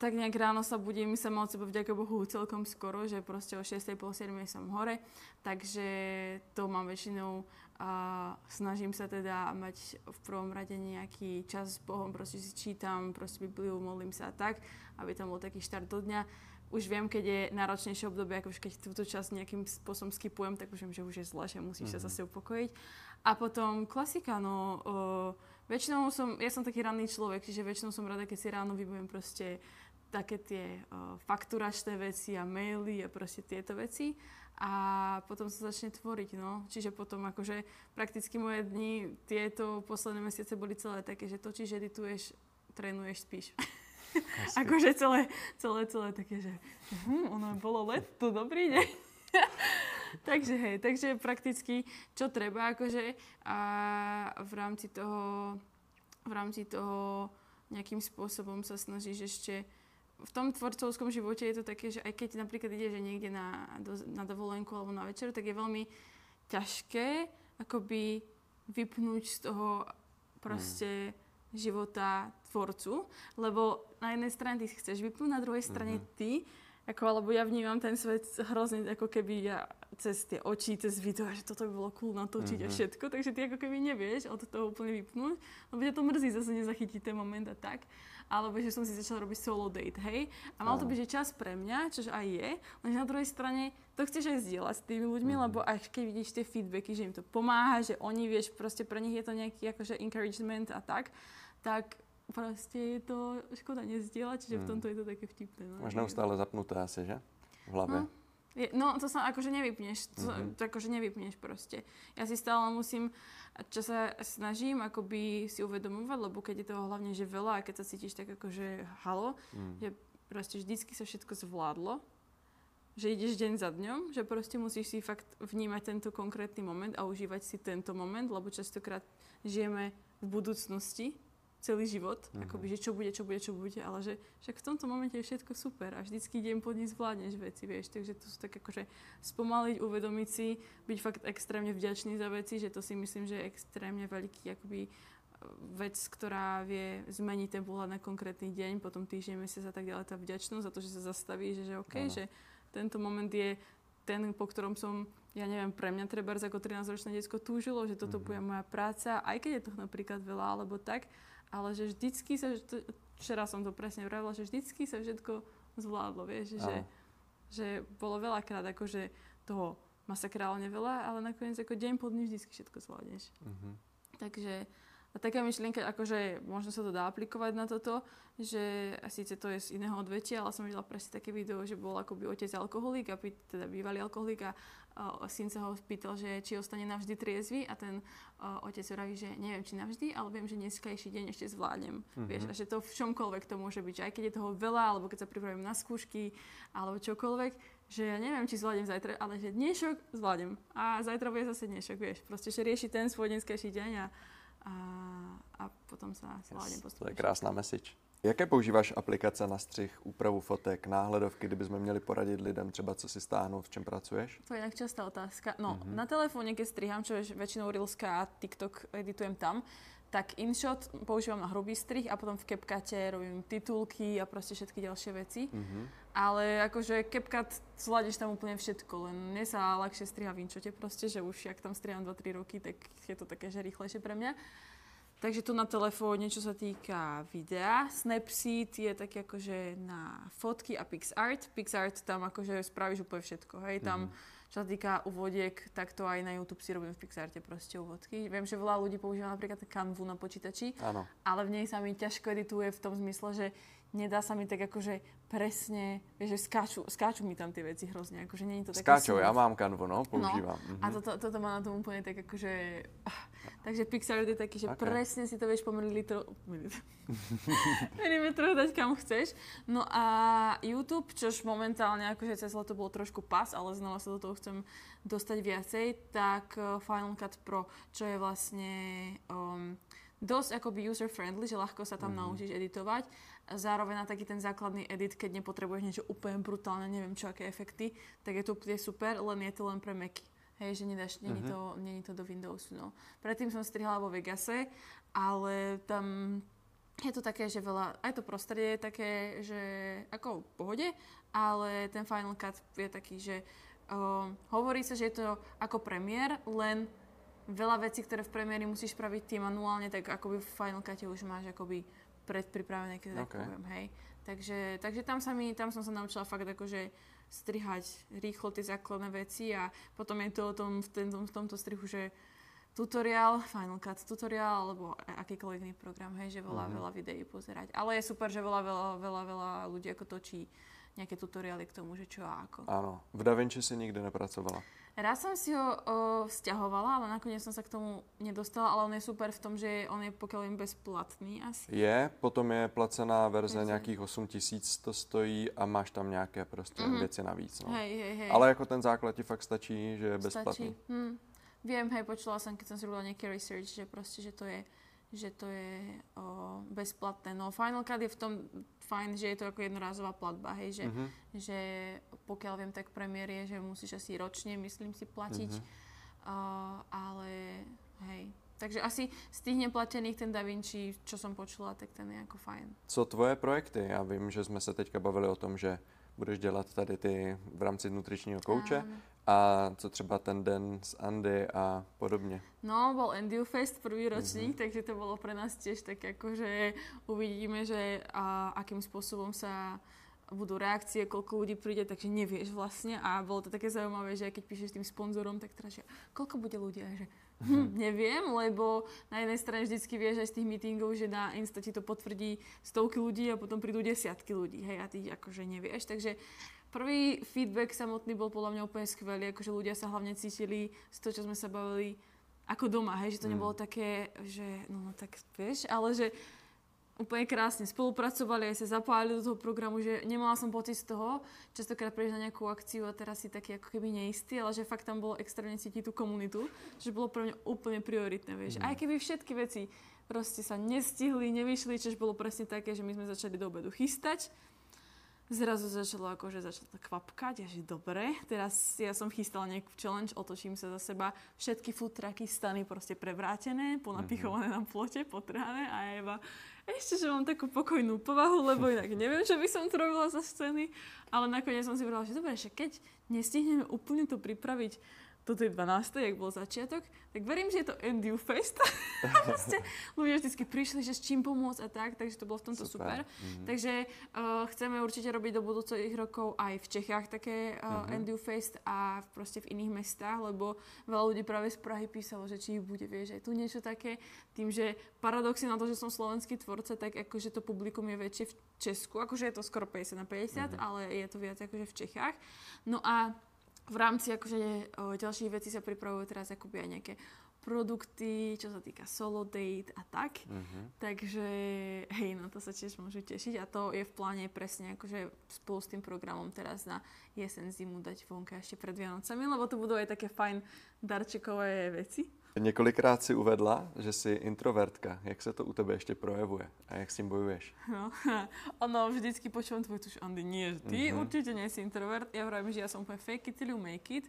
tak nejak ráno sa budím, sa mal seba vďaka Bohu celkom skoro, že proste o 6. pol 7. som hore, takže to mám väčšinou a snažím sa teda mať v prvom rade nejaký čas s Bohom, proste si čítam, proste Bibliu, modlím sa a tak, aby tam bol taký štart do dňa. Už viem, keď je náročnejšie obdobie, ako už keď túto časť nejakým spôsobom skipujem, tak už viem, že už je zle, že musíš mm-hmm. sa mhm. zase upokojiť. A potom klasika, no, uh, väčšinou som, ja som taký ranný človek, čiže väčšinou som rada, keď si ráno vybujem proste také tie uh, fakturačné veci a maily a proste tieto veci a potom sa začne tvoriť, no. Čiže potom akože prakticky moje dni, tieto posledné mesiace boli celé také, že točíš, edituješ, trénuješ, spíš. akože celé, celé, celé také, že hm, ono bolo leto, dobrý deň. takže hej, takže prakticky čo treba akože a v rámci toho v rámci toho nejakým spôsobom sa snažíš ešte v tom tvorcovskom živote je to také, že aj keď napríklad ideš niekde na, do, na dovolenku alebo na večer, tak je veľmi ťažké akoby vypnúť z toho proste mm. života tvorcu, lebo na jednej strane ty chceš vypnúť, na druhej strane mm-hmm. ty ako, alebo ja vnímam ten svet hrozne, ako keby ja cez tie oči, cez video, že toto by bolo cool natočiť mm-hmm. a mhm. všetko, takže ty ako keby nevieš od toho úplne vypnúť, lebo ťa to mrzí zase nezachytiť ten moment a tak. Alebo že som si začala robiť solo date, hej. A mal to byť že čas pre mňa, čož aj je, lenže na druhej strane to chceš aj zdieľať s tými ľuďmi, mm-hmm. lebo až keď vidíš tie feedbacky, že im to pomáha, že oni vieš, proste pre nich je to nejaký akože encouragement a tak, tak proste je to škoda nezdieľať, čiže v hmm. tomto je to také vtipné. No. Máš neustále zapnuté asi, že? V hlave. No. Je, no, to sa akože nevypneš, to, mm-hmm. to akože nevypneš proste. Ja si stále musím, čo sa snažím akoby si uvedomovať, lebo keď je toho hlavne, že veľa a keď sa cítiš tak akože halo, mm. že proste vždycky sa všetko zvládlo, že ideš deň za dňom, že proste musíš si fakt vnímať tento konkrétny moment a užívať si tento moment, lebo častokrát žijeme v budúcnosti celý život, mm-hmm. akoby, že čo bude, čo bude, čo bude, ale že však v tomto momente je všetko super a vždycky deň pod nich zvládneš veci, vieš, takže to sú tak akože spomaliť, uvedomiť si, byť fakt extrémne vďačný za veci, že to si myslím, že je extrémne veľký akoby vec, ktorá vie zmeniť ten pohľad na konkrétny deň, potom týždeň, mesiac a tak ďalej, tá vďačnosť za to, že sa zastaví, že, že OK, ano. že tento moment je ten, po ktorom som, ja neviem, pre mňa treba ako 13-ročné detsko túžilo, že toto mm-hmm. bude moja práca, aj keď je to napríklad veľa alebo tak, ale že vždycky sa, včera som to presne vravila, že vždycky sa všetko zvládlo, vieš, že, že bolo veľakrát akože toho masakrálne veľa, ale nakoniec ako deň po dni vždycky všetko zvládneš. Mm-hmm. Takže a taká myšlienka, akože možno sa to dá aplikovať na toto, že síce to je z iného odvetia, ale som videla presne také video, že bol akoby otec alkoholík, a teda bývalý alkoholík a uh, syn sa ho spýtal, že či ostane navždy triezvy a ten uh, otec hovorí, že neviem, či navždy, ale viem, že dneskajší deň ešte zvládnem. Mm-hmm. Vieš, a že to v čomkoľvek to môže byť, že aj keď je toho veľa, alebo keď sa pripravím na skúšky, alebo čokoľvek, že ja neviem, či zvládnem zajtra, ale že dnešok zvládnem. A zajtra bude zase dnešok, vieš. Proste, že rieši ten svoj dneskajší deň a a, a potom sa zvládne yes, To je krásná message. Jaké používáš aplikace na střih, úpravu fotek, náhledovky, kdybychom měli poradit lidem třeba, co si stáhnout, v čem pracuješ? To je inak častá otázka. No, mm-hmm. na telefóne, keď strihám, čo je väčšinou Reelska a TikTok editujem tam, tak InShot používam na hrubý strih a potom v CapCute robím titulky a proste všetky ďalšie veci. Mm-hmm. Ale akože CapCut zvládneš tam úplne všetko, len mne sa ľahšie striha v InShote proste, že už ak tam striham 2-3 roky, tak je to také, že rýchlejšie pre mňa. Takže tu na telefóne, čo sa týka videa. Snapseed je taký akože na fotky a PixArt. PixArt tam akože spravíš úplne všetko, hej. Tam mm-hmm čo sa týka uvodiek, tak to aj na YouTube si robím v Pixarte proste úvodky. Viem, že veľa ľudí používa napríklad Canvu na počítači, Áno. ale v nej sa mi ťažko edituje v tom zmysle, že nedá sa mi tak akože presne, vieš, že skáču, skáču mi tam tie veci hrozne, akože nie je to také Skáču, ja mám Canvu, no, používam. No, mhm. a toto, toto má na tom úplne tak akože... Takže Pixar je taký, že okay. presne si to vieš po mililitru, milimetroch dať kam chceš. No a YouTube, čož momentálne akože cez leto bolo trošku pas, ale znova sa do toho chcem dostať viacej, tak eh, Final Cut Pro, čo je vlastne um, dosť akoby user-friendly, že ľahko sa tam mm-hmm. naučíš editovať. Zároveň na taký ten základný edit, keď nepotrebuješ niečo úplne brutálne, neviem čo, aké efekty, tak je to úplne super, len je to len pre Macy. Hej, že nedáš, není, to, není to do Windowsu. No. Predtým som strihala vo Vegase, ale tam je to také, že veľa, aj to prostredie je také, že ako v pohode, ale ten Final Cut je taký, že um, hovorí sa, že je to ako premiér, len veľa vecí, ktoré v premiéri musíš spraviť ty manuálne, tak akoby v Final Cute už máš akoby predpripravené, keď okay. tak poviem, hej. Takže, takže tam, sa mi, tam som sa naučila fakt akože strihať rýchlo tie základné veci a potom je to o tom, v, ten, v tomto strihu, že tutoriál, Final Cut tutoriál alebo akýkoľvek iný program, hej, že veľa, mm-hmm. veľa videí pozerať. Ale je super, že veľa, veľa, veľa, veľa ľudí ako točí nejaké tutoriály k tomu, že čo a ako. Áno. V DaVinci si nikdy nepracovala? Raz som si ho o, vzťahovala, ale nakoniec som sa k tomu nedostala, ale on je super v tom, že on je pokiaľ im bezplatný asi. Je, potom je placená verze, Jasne. nějakých 8 tisíc to stojí a máš tam nějaké prostě mm-hmm. věci navíc. No. Hej, hej, hej. Ale jako ten základ ti fakt stačí, že je bezplatný. Stačí. Hm. Viem, hej, počula som, keď som si robila nejaký research, že proste, že to je že to je o, bezplatné. No Final Cut je v tom fajn, že je to ako jednorázová platba, hej, že, mm-hmm. že pokiaľ viem, tak premiér je, že musíš asi ročne, myslím si, platiť, mm-hmm. o, ale hej. Takže asi z tých neplatených ten Da Vinci, čo som počula, tak ten je ako fajn. Co tvoje projekty? Já vím, že jsme se teďka bavili o tom, že budeš dělat tady ty v rámci nutričního kouče. A co třeba ten den s Andy a podobně? No, bol Andy Fest prvý ročník, mm-hmm. takže to bolo pre nás tiež tak že uvidíme, že a, akým spôsobom sa budú reakcie, koľko ľudí príde, takže nevieš vlastne. A bolo to také zaujímavé, že keď píšeš tým sponzorom, tak teraz, že koľko bude ľudí? A že hm, neviem, lebo na jednej strane vždycky vieš aj z tých meetingov, že na Insta ti to potvrdí stovky ľudí a potom prídu desiatky ľudí, hej, a ty akože nevieš. Takže prvý feedback samotný bol podľa mňa úplne skvelý, akože ľudia sa hlavne cítili z toho, čo sme sa bavili ako doma, hej, že to mm. nebolo také, že no, no tak vieš, ale že úplne krásne spolupracovali, aj sa zapájali do toho programu, že nemala som pocit z toho, častokrát prídeš na nejakú akciu a teraz si taký ako keby neistý, ale že fakt tam bolo extrémne cítiť tú komunitu, že bolo pre mňa úplne prioritné, vieš. Mm. Aj keby všetky veci proste sa nestihli, nevyšli, čiže bolo presne také, že my sme začali do obedu chystať, zrazu začalo akože začalo kvapkať, a že dobre, teraz ja som chystala nejakú challenge, otočím sa za seba, všetky food trucky, stany proste prevrátené, ponapichované mm-hmm. na plote, potrhané a Eva, ešte, že mám takú pokojnú povahu, lebo inak neviem, čo by som to robila za scény, ale nakoniec som si povedala, že dobre, že keď nestihneme úplne to pripraviť do tej 12. jak bol začiatok, tak verím, že je to Endiu Fest. Proste ľudia vždy prišli, že s čím pomôcť a tak, takže to bolo v tomto super. super. Mm-hmm. Takže uh, chceme určite robiť do budúcich rokov aj v Čechách také uh, mm-hmm. Endiu Fest a proste v iných mestách, lebo veľa ľudí práve z Prahy písalo, že či bude, vieš, aj tu niečo také. Tým, že paradoxne na to, že som slovenský tvorca, tak akože to publikum je väčšie v Česku, akože je to skoro 50 na 50, mm-hmm. ale je to viac akože v Čechách. No a v rámci akože o, ďalších vecí sa pripravujú teraz akoby aj nejaké produkty, čo sa týka solo date a tak. Uh-huh. Takže hej, no to sa tiež môžu tešiť a to je v pláne presne akože spolu s tým programom teraz na jesen zimu dať vonka ešte pred Vianocami, lebo to budú aj také fajn darčekové veci. Několikrát si uvedla, že jsi introvertka. Jak se to u tebe ještě projevuje a jak s tím bojuješ? No, ono vždycky počúvam tvoj tuž, Andy, nie, že ty mm-hmm. určite nie si introvert. Ja vravím, že ja som úplne fake it till you make it.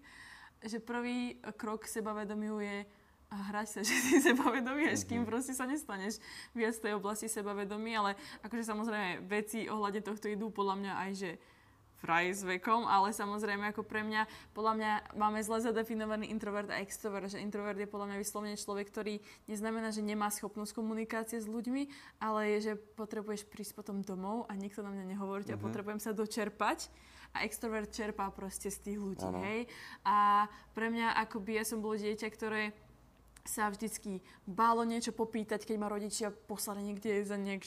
Že prvý krok sebavedomiu je hrať sa, že si sebavedomý, až kým mhm. proste sa nestaneš viac tej oblasti sebavedomí, ale akože samozrejme veci ohľadne tohto idú podľa mňa aj, že fraj s vekom, ale samozrejme ako pre mňa, podľa mňa máme zle zadefinovaný introvert a extrovert, že introvert je podľa mňa vyslovene človek, ktorý neznamená, že nemá schopnosť komunikácie s ľuďmi, ale je, že potrebuješ prísť potom domov a nikto na mňa nehovorí mm-hmm. a potrebujem sa dočerpať a extrovert čerpá proste z tých ľudí, ano. hej. A pre mňa akoby ja som bolo dieťa, ktoré sa vždycky bálo niečo popýtať, keď ma rodičia poslali niekde za nejak,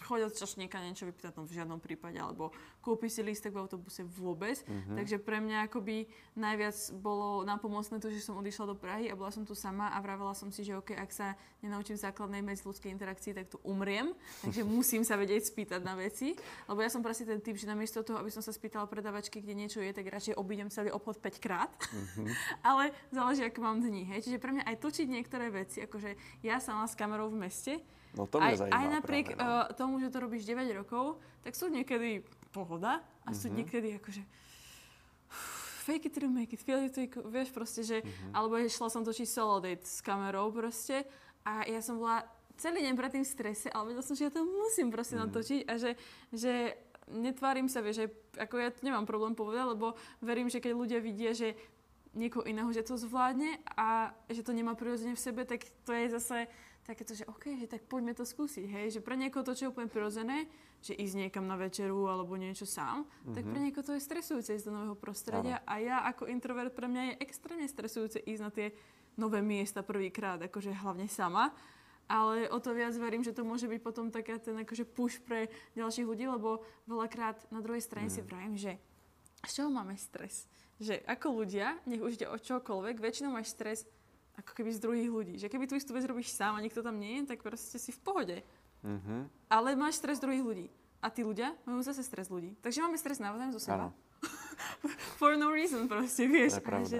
chodil čašníka niečo vypýtať, no v žiadnom prípade, alebo kúpi si lístek v autobuse vôbec. Mm-hmm. Takže pre mňa akoby najviac bolo napomocné to, že som odišla do Prahy a bola som tu sama a vravela som si, že OK, ak sa nenaučím základnej medziludskej interakcii, tak tu umriem. Takže musím sa vedieť spýtať na veci. Lebo ja som proste ten typ, že namiesto toho, aby som sa spýtala predavačky, kde niečo je, tak radšej obídem celý obchod 5 krát. Mm-hmm. Ale záleží, ako mám dní. Hej. Čiže pre mňa aj točiť niektoré veci, akože ja sama s kamerou v meste, No to mňa aj, zaujíma, aj napriek práve, no. uh, tomu, že to robíš 9 rokov, tak sú niekedy pohoda a sú mm-hmm. niekedy akože fake it till make it, feel it vieš proste, že, mm-hmm. alebo šla som točiť solo date s kamerou proste a ja som bola celý deň predtým v strese, ale vedela som, že ja to musím proste mm-hmm. natočiť a že, že netvárim sa, vieš, že ako ja nemám problém povedať, lebo verím, že keď ľudia vidia, že niekoho iného, že to zvládne a že to nemá prirodzene v sebe, tak to je zase takéto, že OK, že tak poďme to skúsiť, hej, že pre niekoho to, čo je úplne prirodzené, že ísť niekam na večeru alebo niečo sám, mm-hmm. tak pre mhm. niekoho to je stresujúce ísť do nového prostredia Áno. a ja ako introvert pre mňa je extrémne stresujúce ísť na tie nové miesta prvýkrát, akože hlavne sama. Ale o to viac verím, že to môže byť potom taká ten akože push pre ďalších ľudí, lebo veľakrát na druhej strane mm. si vravím, že z čoho máme stres? Že ako ľudia, nech už ide o čokoľvek, väčšinou máš stres ako keby z druhých ľudí. Že keby tú istú vec robíš sám a nikto tam nie je, tak proste si v pohode. Mm-hmm. Ale máš stres druhých ľudí. A tí ľudia majú zase stres ľudí. Takže máme stres navzájom zo seba. for no reason proste, vieš. To že,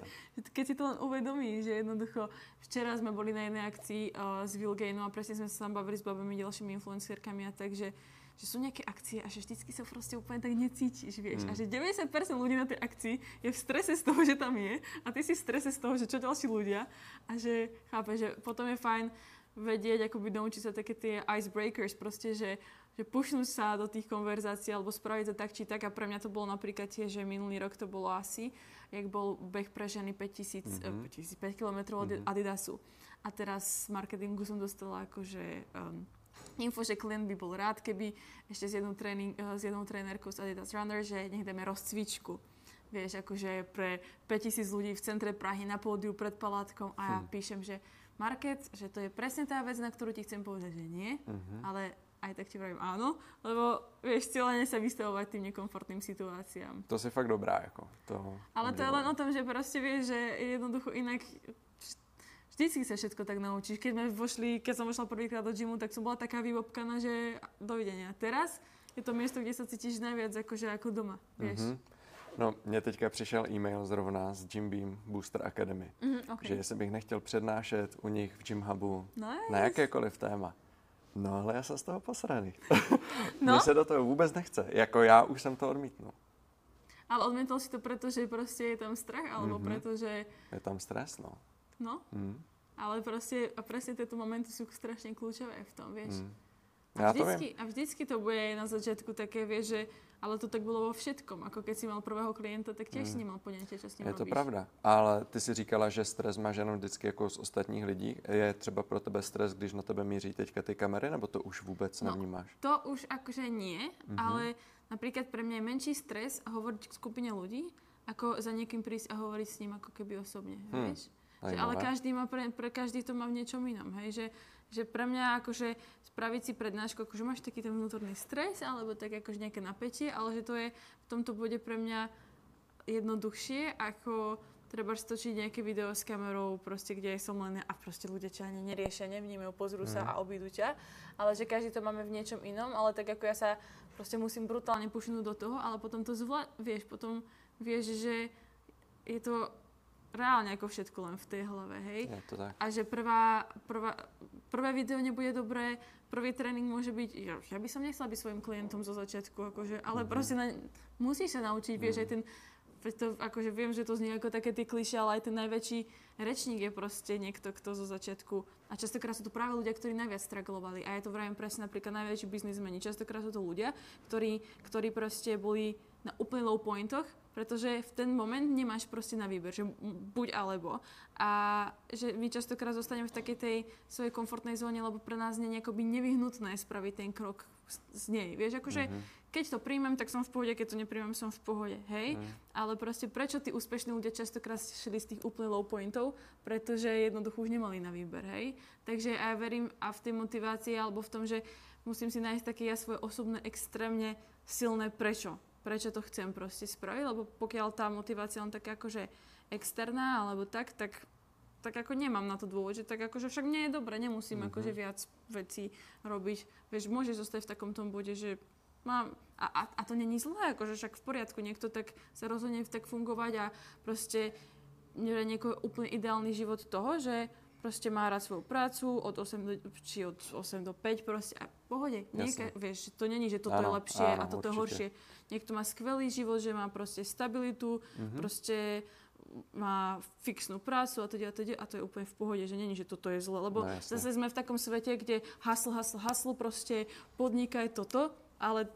keď si to len uvedomí, že jednoducho včera sme boli na jednej akcii uh, z Vilgainu a presne sme sa tam bavili s babami, ďalšími influencerkami a tak, že, že sú nejaké akcie a že vždycky sa proste úplne tak necítiš, vieš. Mm. A že 90% ľudí na tej akcii je v strese z toho, že tam je a ty si v strese z toho, že čo ďalší ľudia a že chápe, že potom je fajn vedieť, akoby naučiť sa také tie icebreakers, proste, že že pušnúť sa do tých konverzácií alebo spraviť to tak či tak a pre mňa to bolo napríklad tiež, že minulý rok to bolo asi, jak bol beh pre ženy 5000, mm-hmm. 5 km od mm-hmm. Adidasu. A teraz z marketingu som dostala akože um, info, že klient by bol rád, keby ešte s jednou, tréning, uh, s jednou trénerkou z Adidas Runner, že nech dáme rozcvičku. Vieš, akože pre 5000 ľudí v centre Prahy na pódiu pred palátkom a ja hm. píšem, že Market, že to je presne tá vec, na ktorú ti chcem povedať, že nie, uh-huh. ale aj tak ti vravím áno, lebo vieš, cieľene sa vystavovať tým nekomfortným situáciám. To si fakt dobrá, ako to. Ale to je len o tom, že proste vieš, že jednoducho inak vždycky sa všetko tak naučíš. Keď sme vošli, keď som vošla prvýkrát do gymu, tak som bola taká vybobkaná, že dovidenia. Teraz je to miesto, kde sa cítiš najviac akože ako doma, vieš. Mm-hmm. No, mně teďka přišel e-mail zrovna z Jim Beam Booster Academy, mm, okay. že jestli bych nechtěl přednášet u nich v Gym Hubu nice. na jakékoliv téma. No ale já jsem z toho posraný. No? Mně se do toho vůbec nechce. Jako já už jsem to odmítnul. Ale odmietol si to preto, že proste je tam strach, alebo mm-hmm. preto, že... Je tam stres, no. No, mm. ale proste, a presne tieto momenty sú strašne kľúčové v tom, vieš. Mm. Ja a, vždycky, a vždycky to bude na začiatku také, vieš, že ale to tak bylo vo všetkom. Ako keď si mal prvého klienta, tak tiež mm. si nemal ponětie, čo s ním Je robíš. to pravda. Ale ty si říkala, že stres máš jenom vždycky jako z ostatních lidí. Je třeba pro tebe stres, když na tebe míří teďka ty kamery, nebo to už vůbec no, nevnímáš? To už akože nie, mm-hmm. ale napríklad pre mňa je menší stres hovoriť k skupine ľudí, ako za niekým prísť a hovoriť s ním ako keby osobne, hmm. vieš? Že, ale každý má pre, pre každý to má v niečom inom, hej? Že, že pre mňa akože spraviť si prednášku, akože máš taký ten vnútorný stres, alebo tak akože nejaké napätie, ale že to je v tomto bode pre mňa jednoduchšie, ako treba stočiť nejaké video s kamerou, proste, kde som len a proste ľudia ťa ani neriešia, nevnímajú, pozrú sa mm. a obídu ťa. Ale že každý to máme v niečom inom, ale tak ako ja sa proste musím brutálne pušnúť do toho, ale potom to zvla- vieš, potom vieš, že je to reálne ako všetko len v tej hlave, hej? Je to tak. A že prvá, prvá, prvé video nebude dobré, prvý tréning môže byť, ja, ja by som nechcela byť svojim klientom zo začiatku, akože, ale mm-hmm. proste na, musíš sa naučiť, mm-hmm. vieš, aj ten, to, akože viem, že to znie ako také tie kliše, ale aj ten najväčší rečník je proste niekto, kto zo začiatku, a častokrát sú to práve ľudia, ktorí najviac straglovali. A ja to vravím presne napríklad najväčší biznismeni. Častokrát sú to ľudia, ktorí, ktorí proste boli na úplne low pointoch, pretože v ten moment nemáš proste na výber, že buď alebo. A že my častokrát zostaneme v takej tej svojej komfortnej zóne, lebo pre nás nie je nevyhnutné spraviť ten krok z nej. Vieš, akože mm-hmm. keď to príjmem, tak som v pohode, keď to nepríjmem, som v pohode, hej? Mm. Ale proste prečo tí úspešní ľudia častokrát šli z tých úplne low pointov? Pretože jednoducho už nemali na výber, hej? Takže ja verím a v tej motivácii alebo v tom, že musím si nájsť také ja svoje osobné extrémne silné prečo prečo to chcem proste spraviť, lebo pokiaľ tá motivácia len taká akože externá alebo tak, tak tak ako nemám na to dôvod, že tak akože však nie je dobre, nemusím mm-hmm. akože viac vecí robiť. Vieš, môže zostať v takom tom bode, že mám, a, a, a to není zlé, akože však v poriadku, niekto tak sa rozhodne tak fungovať a proste nevie niekoho úplne ideálny život toho, že proste má rád svoju prácu od 8 do, či od 8 do 5 proste a pohode. Nieka, vieš, to není, že toto áno, je lepšie áno, a toto určite. horšie. Niekto má skvelý život, že má proste stabilitu, mm-hmm. proste má fixnú prácu a teda, a teda a to je úplne v pohode, že není, že toto je zle. Lebo no, zase sme v takom svete, kde hasl, hasl, hasl, proste podnikaj toto, ale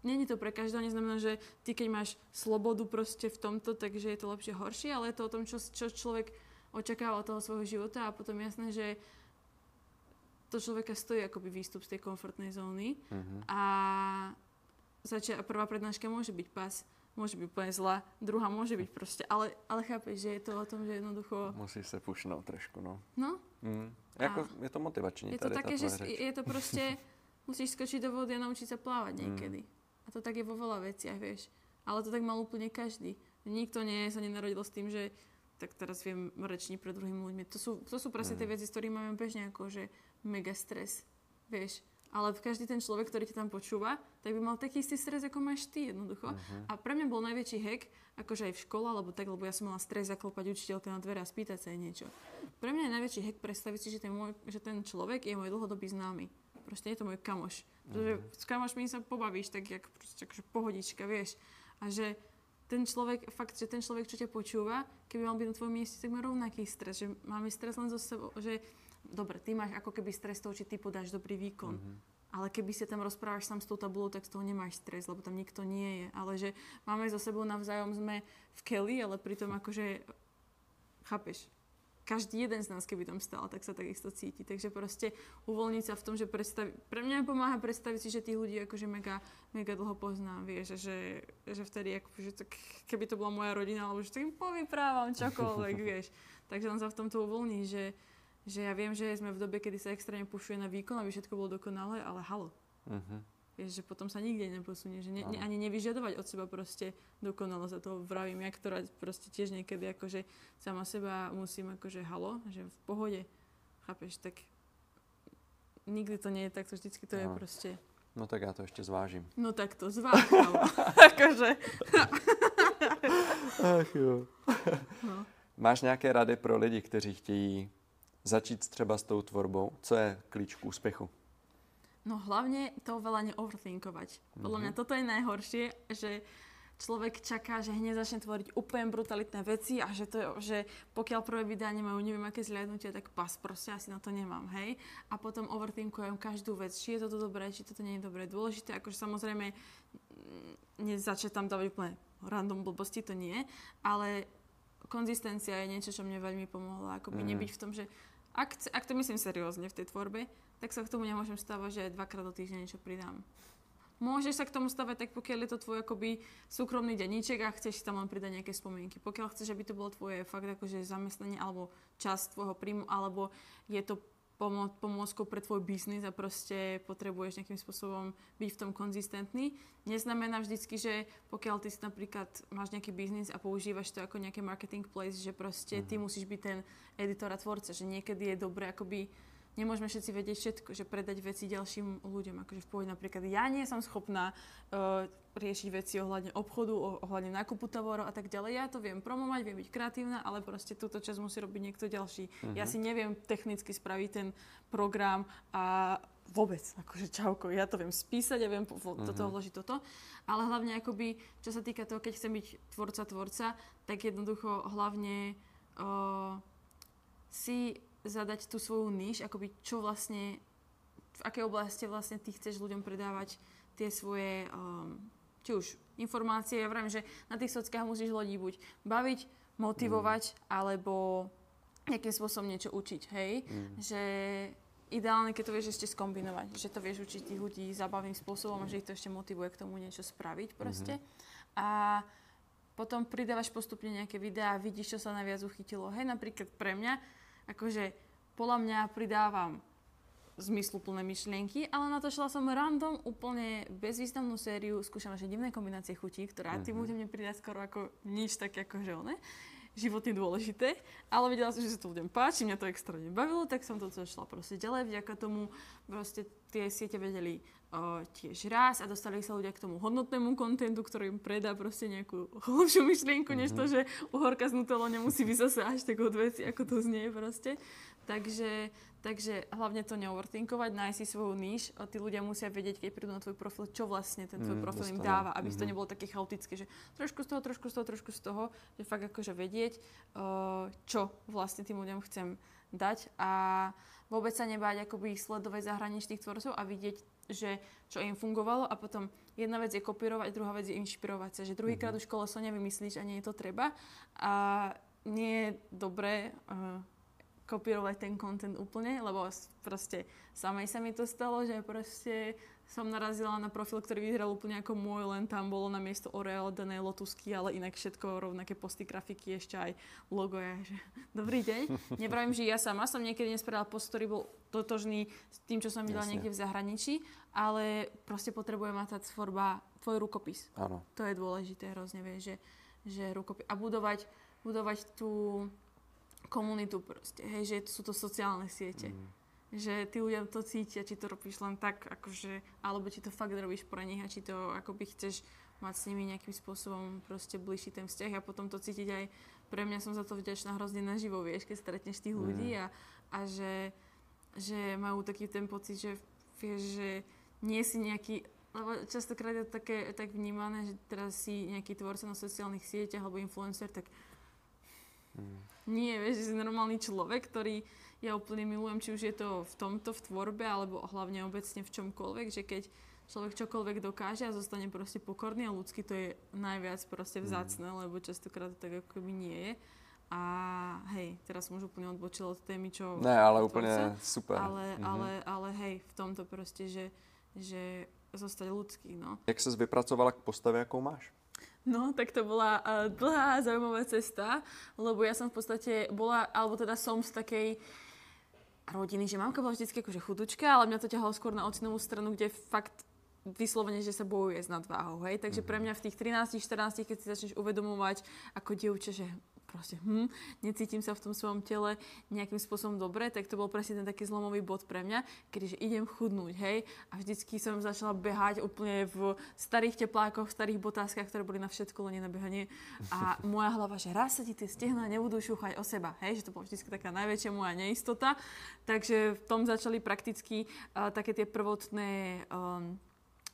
Není to pre každého, neznamená, že ty keď máš slobodu proste v tomto, takže je to lepšie, horšie, ale je to o tom, čo, čo človek očakáva od toho svojho života a potom jasné, že to človeka stojí akoby výstup z tej komfortnej zóny uh-huh. a začia, prvá prednáška môže byť pas, môže byť úplne zlá, druhá môže byť proste, ale, ale chápeš, že je to o tom, že jednoducho... Musíš sa pušnúť trošku, no. No. Mm. Jako, je to motivačný Je to také, že reč. je to proste, musíš skočiť do vody a naučiť sa plávať mm. niekedy. Mm. A to tak je vo veľa veciach, vieš. Ale to tak mal úplne každý. Nikto nie sa nenarodil s tým, že tak teraz viem rečniť pred druhými ľuďmi. To sú, to sú presne mm. tie veci, s ktorými máme bežne ako, že mega stres. Vieš. ale každý ten človek, ktorý ťa tam počúva, tak by mal taký istý stres, ako máš ty jednoducho. Uh-huh. A pre mňa bol najväčší hack, akože aj v škole, alebo tak, lebo ja som mala stres zaklopať učiteľke na dvere a spýtať sa jej niečo. Pre mňa je najväčší hack predstaviť si, že ten, môj, že ten človek je môj dlhodobý známy. Proste je to môj kamoš. Pretože uh-huh. s kamošmi sa pobavíš, tak jak proste, akože pohodička, vieš. A že ten človek, fakt, že ten človek, čo ťa počúva, keby mal byť na tvojom mieste, tak má rovnaký stres. Že máme stres len zo sebou, že dobre, ty máš ako keby stres toho, či ty podáš dobrý výkon. Mm-hmm. Ale keby si tam rozprávaš sám s tou tabulou, tak z toho nemáš stres, lebo tam nikto nie je. Ale že máme za sebou navzájom, sme v keli, ale pritom akože, chápeš, každý jeden z nás, keby tam stál, tak sa takisto cíti. Takže proste uvoľniť sa v tom, že predstavi... pre mňa pomáha predstaviť si, že tých ľudí akože mega, mega dlho poznám, vieš, že, že vtedy, akože tak, keby to bola moja rodina, alebo že tak im povyprávam čokoľvek, vieš. Takže len sa v tomto uvoľní, že, že ja viem, že sme v dobe, kedy sa extrémne pušuje na výkon, aby všetko bolo dokonalé, ale halo. Uh-huh. Vieš, že potom sa nikde neposunie, že ne, ne, ani nevyžadovať od seba proste dokonalo za to vravím, ja, ktorá proste tiež niekedy akože sama seba musím akože halo, že v pohode, chápeš, tak nikdy to nie je takto, vždycky to no. je proste... No tak ja to ešte zvážim. No tak to zváž, akože... Ach jo. No. Máš nějaké rady pro lidi, kteří chtějí začít třeba s tou tvorbou? Co je klíč k úspechu? No hlavne to veľa neoverthinkovať. Podľa mňa mhm. toto je najhoršie, že človek čaká, že hneď začne tvoriť úplne brutalitné veci a že, to, že pokiaľ prvé videá nemajú neviem aké zliadnutie, tak pas, proste asi na to nemám, hej. A potom overthinkujem každú vec, či je toto dobré, či toto nie je dobré. Dôležité, akože samozrejme mm, nezačať tam dávať úplne random blbosti, to nie, ale konzistencia je niečo, čo mne veľmi pomohlo, akoby mm. nebyť v tom, že ak, ak to myslím seriózne v tej tvorbe, tak sa k tomu nemôžem stavať, že dvakrát do týždňa niečo pridám. Môžeš sa k tomu stavať tak, pokiaľ je to tvoj akoby súkromný denníček a chceš si tam len pridať nejaké spomienky. Pokiaľ chceš, aby to bolo tvoje fakt akože zamestnanie alebo časť tvojho príjmu, alebo je to pomo- pomôckou pre tvoj biznis a proste potrebuješ nejakým spôsobom byť v tom konzistentný. Neznamená vždycky, že pokiaľ ty si napríklad máš nejaký biznis a používaš to ako nejaké marketing place, že proste mm-hmm. ty mhm. musíš byť ten editor a tvorca, že niekedy je dobré akoby nemôžeme všetci vedieť všetko, že predať veci ďalším ľuďom. Akože v pohode napríklad ja nie som schopná uh, riešiť veci ohľadne obchodu, ohľadne nákupu tovorov a tak ďalej. Ja to viem promovať, viem byť kreatívna, ale proste túto časť musí robiť niekto ďalší. Uh-huh. Ja si neviem technicky spraviť ten program a vôbec, akože čauko, ja to viem spísať, ja viem uh-huh. toto vložiť toto, ale hlavne akoby, čo sa týka toho, keď chcem byť tvorca, tvorca, tak jednoducho hlavne uh, si zadať tú svoju níž, akoby čo vlastne, v akej oblasti vlastne ty chceš ľuďom predávať tie svoje, um, či už informácie, ja vravím, že na tých sockách musíš ľudí buď baviť, motivovať, mm. alebo nejakým spôsobom niečo učiť, hej? Mm. Že ideálne, keď to vieš ešte skombinovať, že to vieš učiť tých ľudí zábavným spôsobom a že ich to ešte motivuje k tomu niečo spraviť proste. Mm-hmm. A potom pridávaš postupne nejaké videá a vidíš, čo sa najviac uchytilo. Hej, napríklad pre mňa akože podľa mňa pridávam zmysluplné myšlienky, ale natočila som random, úplne bezvýznamnú sériu, skúšam naše divné kombinácie chutí, ktorá mm-hmm. tým ľuďom nepridá skoro ako nič také ako že one životne dôležité, ale vedela som, že sa to ľuďom páči, mňa to extra nebavilo, tak som to šla proste ďalej, vďaka tomu proste tie siete vedeli o, tiež raz a dostali sa ľudia k tomu hodnotnému kontentu, ktorý im predá proste nejakú hlubšiu myšlienku, mm-hmm. než to, mhm. že uhorka z Nutella nemusí byť zase až tak od veci, ako to znie proste. Takže, takže hlavne to neoverthinkovať, nájsť si svoju níž. A tí ľudia musia vedieť, keď prídu na tvoj profil, čo vlastne ten tvoj mm, profil im dáva, aby mm-hmm. to mhm. nebolo také chaotické, že trošku z toho, trošku z toho, trošku z toho, že fakt akože vedieť, uh, čo vlastne tým ľuďom chcem dať a vôbec sa nebáť akoby sledovať zahraničných tvorcov a vidieť, že čo im fungovalo a potom jedna vec je kopírovať, druhá vec je inšpirovať sa, že druhýkrát mm-hmm. už koleso nevymyslíš a nie je to treba a nie je dobré uh, kopírovať ten content úplne, lebo proste samej sa mi to stalo, že proste som narazila na profil, ktorý vyzeral úplne ako môj, len tam bolo na miesto Oreo dané lotusky, ale inak všetko rovnaké posty, grafiky, ešte aj logo. Ja, že dobrý deň. Nepravím, že ja sama som niekedy nespravila post, ktorý bol totožný s tým, čo som videla niekde v zahraničí, ale proste potrebujem mať tá tvorba, tvoj rukopis. Áno. To je dôležité hrozne, vieš, že, že rukopis. A budovať, budovať tú komunitu proste, hej, že sú to sociálne siete. Mm. že tí ľudia to cítia, či to robíš len tak, akože, alebo či to fakt robíš pre nich a či to akoby chceš mať s nimi nejakým spôsobom proste bližší ten vzťah a potom to cítiť aj pre mňa som za to vďačná hrozne naživo, vieš, keď stretneš tých ľudí mm. a, a že, že majú taký ten pocit, že vieš, že nie si nejaký lebo častokrát je to také tak vnímané, že teraz si nejaký tvorca na sociálnych sieťach alebo influencer, tak mm. Nie, vieš, že si normálny človek, ktorý ja úplne milujem, či už je to v tomto, v tvorbe, alebo hlavne obecne v čomkoľvek, že keď človek čokoľvek dokáže a zostane proste pokorný a ľudský, to je najviac proste mm. vzácne, mm. lebo častokrát to tak ako by nie je. A hej, teraz som už úplne odbočila od témy, čo... Ne, ale úplne super. Ale, mm-hmm. ale, ale hej, v tomto proste, že, že zostať ľudský, no. Jak sa vypracovala k postave, akou máš? No, tak to bola uh, dlhá zaujímavá cesta, lebo ja som v podstate bola, alebo teda som z takej rodiny, že mamka bola vždy akože chudučka, ale mňa to ťahalo skôr na ocinovú stranu, kde fakt vyslovene, že sa bojuje s nadváhou, hej. Takže pre mňa v tých 13-14, keď si začneš uvedomovať ako dievča, že proste hm, necítim sa v tom svojom tele nejakým spôsobom dobre, tak to bol presne ten taký zlomový bod pre mňa, keďže idem chudnúť, hej. A vždycky som začala behať úplne v starých teplákoch, v starých botáskach, ktoré boli na všetko, len na behanie. A moja hlava, že raz sa ti tie stehna nebudú šúchať o seba, hej, že to bola vždy taká najväčšia moja neistota. Takže v tom začali prakticky uh, také tie prvotné um,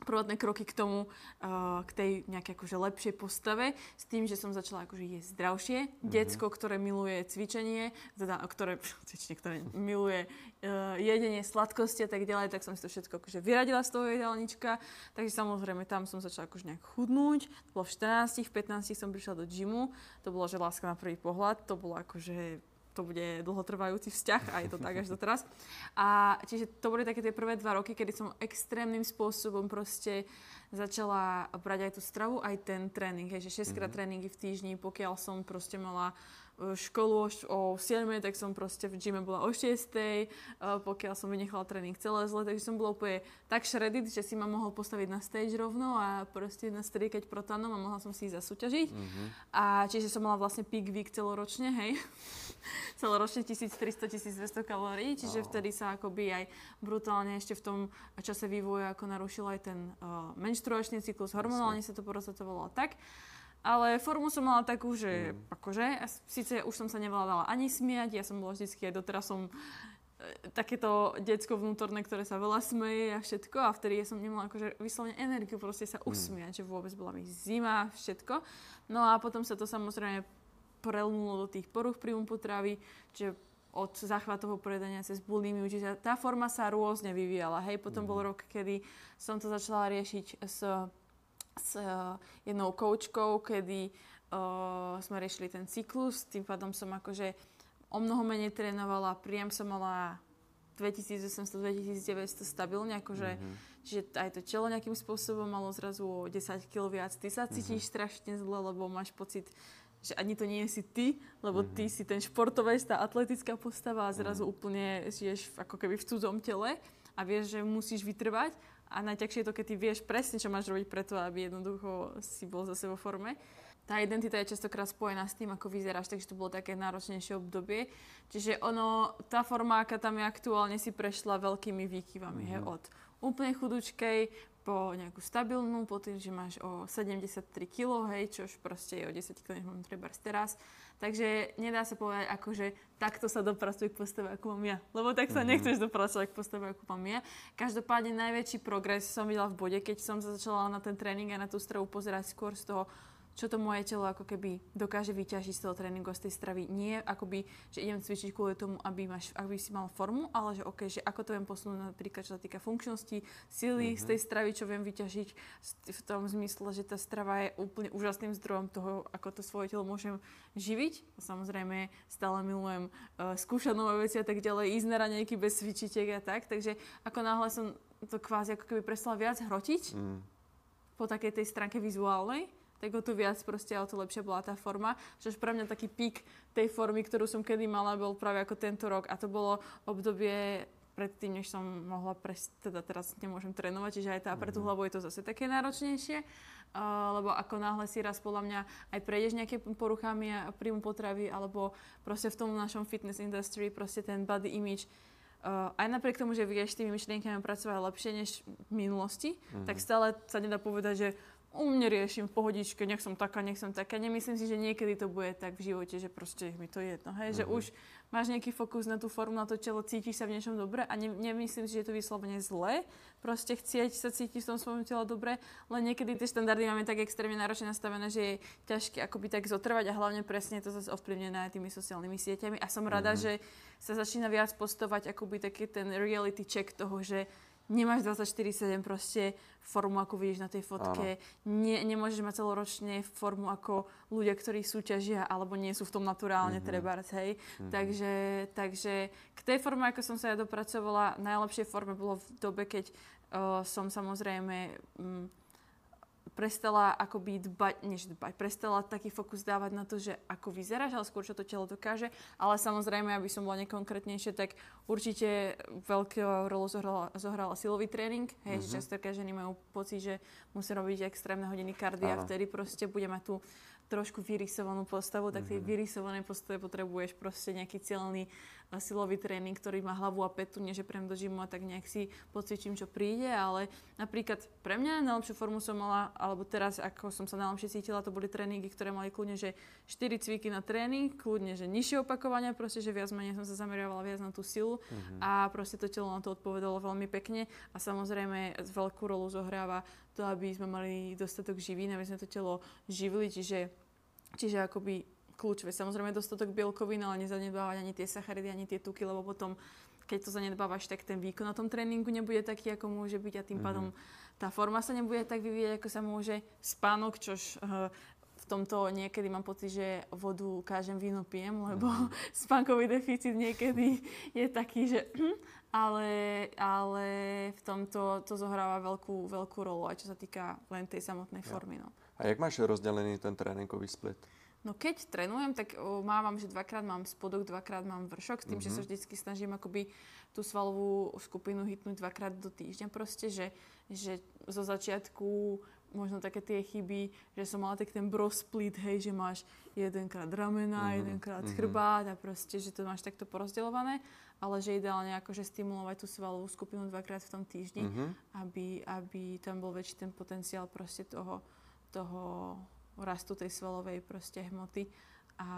prvotné kroky k tomu, uh, k tej nejakej akože lepšej postave, s tým, že som začala akože jesť zdravšie. Mm-hmm. Decko, ktoré miluje cvičenie, teda, ktoré, cvičenie, ktoré miluje uh, jedenie, sladkosti a tak ďalej, tak som si to všetko akože vyradila z toho jedálnička. Takže samozrejme tam som začala akože nejak chudnúť. To bolo v 14, v 15 som prišla do gymu. To bolo, že láska na prvý pohľad. To bolo akože to bude dlhotrvajúci vzťah a je to tak až doteraz. A čiže to boli také tie prvé dva roky, kedy som extrémnym spôsobom proste začala brať aj tú stravu, aj ten tréning, hej, že 6 krát mm-hmm. tréningy v týždni, pokiaľ som proste mala školu o 7, tak som proste v gyme bola o 6, pokiaľ som vynechala tréning celé zle, takže som bola úplne tak shredded, že si ma mohol postaviť na stage rovno a proste nastriekať protánom a mohla som si ich zasúťažiť. Mm-hmm. A čiže som mala vlastne peak week celoročne, hej. celoročne 1300-1200 kalórií, čiže oh. vtedy sa akoby aj brutálne ešte v tom čase vývoja ako narušil aj ten uh, menštruačný cyklus, hormonálne sa to porozsvetovalo tak. Ale formu som mala takú, že mm. akože, síce už som sa nevládala ani smiať, ja som bola vždycky, aj doteraz som e, takéto decko vnútorné, ktoré sa veľa smeje a všetko a vtedy ja som nemala akože vyslovene energiu proste sa mm. usmiať, mm. že vôbec bola mi zima, všetko. No a potom sa to samozrejme prelnulo do tých poruch príjmu potravy, čiže od záchvatového predania cez bulimiu, čiže tá forma sa rôzne vyvíjala. Hej, potom mm. bol rok, kedy som to začala riešiť s s uh, jednou koučkou, kedy uh, sme riešili ten cyklus, tým pádom som akože o mnoho menej trénovala, príjem som mala 2800-2900 stabilne, akože, mm-hmm. čiže aj to telo nejakým spôsobom malo zrazu o 10 kg viac. Ty sa cítiš mm-hmm. strašne zle, lebo máš pocit, že ani to nie si ty, lebo mm-hmm. ty si ten športovec, tá atletická postava a zrazu mm-hmm. úplne žiješ ako keby v cudzom tele a vieš, že musíš vytrvať a najťažšie je to, keď ty vieš presne, čo máš robiť preto, aby jednoducho si bol zase vo forme. Tá identita je častokrát spojená s tým, ako vyzeráš, takže to bolo také náročnejšie obdobie. Čiže ono, tá forma, aká tam je aktuálne, si prešla veľkými výkyvami. Mm-hmm. He, od úplne chudučkej po nejakú stabilnú, po tým, že máš o 73 kg, hej, čo už proste je o 10 kg, mám treba teraz Takže nedá sa povedať, ako, že takto sa dopracuj k postave, ako mám ja. Lebo tak sa mm-hmm. nechceš dopracovať k postave, ako mám ja. Každopádne najväčší progres som videla v bode, keď som sa začala na ten tréning a na tú stravu pozerať skôr z toho čo to moje telo ako keby dokáže vyťažiť z toho tréningu z tej stravy. Nie akoby, že idem cvičiť kvôli tomu, aby, máš, aby si mal formu, ale že OK, že ako to viem posunúť napríklad, čo sa týka funkčnosti, sily mm-hmm. z tej stravy, čo viem vyťažiť v tom zmysle, že tá strava je úplne úžasným zdrojom toho, ako to svoje telo môžem živiť. Samozrejme, stále milujem uh, skúšať nové veci a tak ďalej, ísť na raňajky bez cvičiteľ a tak. Takže ako náhle som to kvázi ako keby prestala viac hrotiť, mm. po takej tej stránke vizuálnej, tak o to viac proste, o to lepšia bola tá forma. Čo pre mňa taký pík tej formy, ktorú som kedy mala, bol práve ako tento rok. A to bolo obdobie predtým, než som mohla prejsť, teda teraz nemôžem trénovať, čiže aj tá pre tú mhm. hlavu je to zase také náročnejšie, uh, lebo ako náhle si raz podľa mňa aj prejdeš nejaké poruchami a príjmu potravy, alebo proste v tom našom fitness industry, proste ten body image uh, aj napriek tomu, že vieš tými myšlienkami pracovať lepšie než v minulosti, mm-hmm. tak stále sa nedá povedať, že u mňa riešim v pohodičke, nech som taká, nech som taká. Nemyslím si, že niekedy to bude tak v živote, že proste mi to je jedno. Hej? Mm-hmm. Že už máš nejaký fokus na tú formu, na to telo, cítiš sa v niečom dobre a ne, nemyslím si, že je to vyslovene zlé. Proste chcieť sa cítiť v tom svojom tele dobre, len niekedy tie štandardy máme tak extrémne náročne nastavené, že je ťažké akoby tak zotrvať a hlavne presne to zase ovplyvnené aj tými sociálnymi sieťami. A som rada, mm-hmm. že sa začína viac postovať akoby taký ten reality check toho, že nemáš 24-7 proste formu, ako vidíš na tej fotke. Ne, nemôžeš mať celoročne formu ako ľudia, ktorí súťažia alebo nie sú v tom naturálne mm-hmm. treba, hej. Mm-hmm. Takže, takže k tej forme, ako som sa ja dopracovala, najlepšie forme bolo v dobe, keď uh, som samozrejme... Um, prestala akoby dbať, než dbať, prestala taký fokus dávať na to, že ako vyzeráš, ale skôr čo to telo dokáže. Ale samozrejme, aby som bola nekonkrétnejšie, tak určite veľkú rolu zohrala, zohrala silový tréning. Hej, mm-hmm. častokrát ženy majú pocit, že musí robiť extrémne hodiny kardia, vtedy proste bude mať tú trošku vyrysovanú postavu, tak tej mm-hmm. vyrysovanej postave potrebuješ proste nejaký cieľný silový tréning, ktorý má hlavu a petu, nie že prem do žimu a tak nejak si pocítim, čo príde, ale napríklad pre mňa najlepšiu formu som mala, alebo teraz, ako som sa najlepšie cítila, to boli tréningy, ktoré mali kľudne, že 4 cviky na tréning, kľudne, že nižšie opakovania, proste, že viac menej som sa zameriavala viac na tú silu mm-hmm. a proste to telo na to odpovedalo veľmi pekne a samozrejme veľkú rolu zohráva to, aby sme mali dostatok živín, aby sme to telo živili, čiže, čiže akoby kľúčové. Samozrejme dostatok bielkovín, ale nezanedbávať ani tie sacharidy, ani tie tuky, lebo potom, keď to zanedbávaš, tak ten výkon na tom tréningu nebude taký, ako môže byť a tým mm-hmm. pádom tá forma sa nebude tak vyvíjať, ako sa môže spánok, čož uh, tomto niekedy mám pocit, že vodu kážem víno pijem, lebo mm. spánkový deficit niekedy je taký, že ale, ale v tomto to zohráva veľkú, veľkú rolu, aj čo sa týka len tej samotnej formy. No. A jak máš rozdelený ten tréninkový split? No keď trénujem, tak o, mávam, že dvakrát mám spodok, dvakrát mám vršok, s tým, mm-hmm. že sa mhm. vždycky snažím akoby tú svalovú skupinu hitnúť dvakrát do týždňa proste, že, že zo začiatku možno také tie chyby, že som mala tak ten bro split, hej, že máš jedenkrát ramena, mm-hmm. jedenkrát mm-hmm. chrbát a proste, že to máš takto porozdeľované, ale že ideálne akože stimulovať tú svalovú skupinu dvakrát v tom týždni, mm-hmm. aby, aby tam bol väčší ten potenciál proste toho, toho rastu tej svalovej proste hmoty. A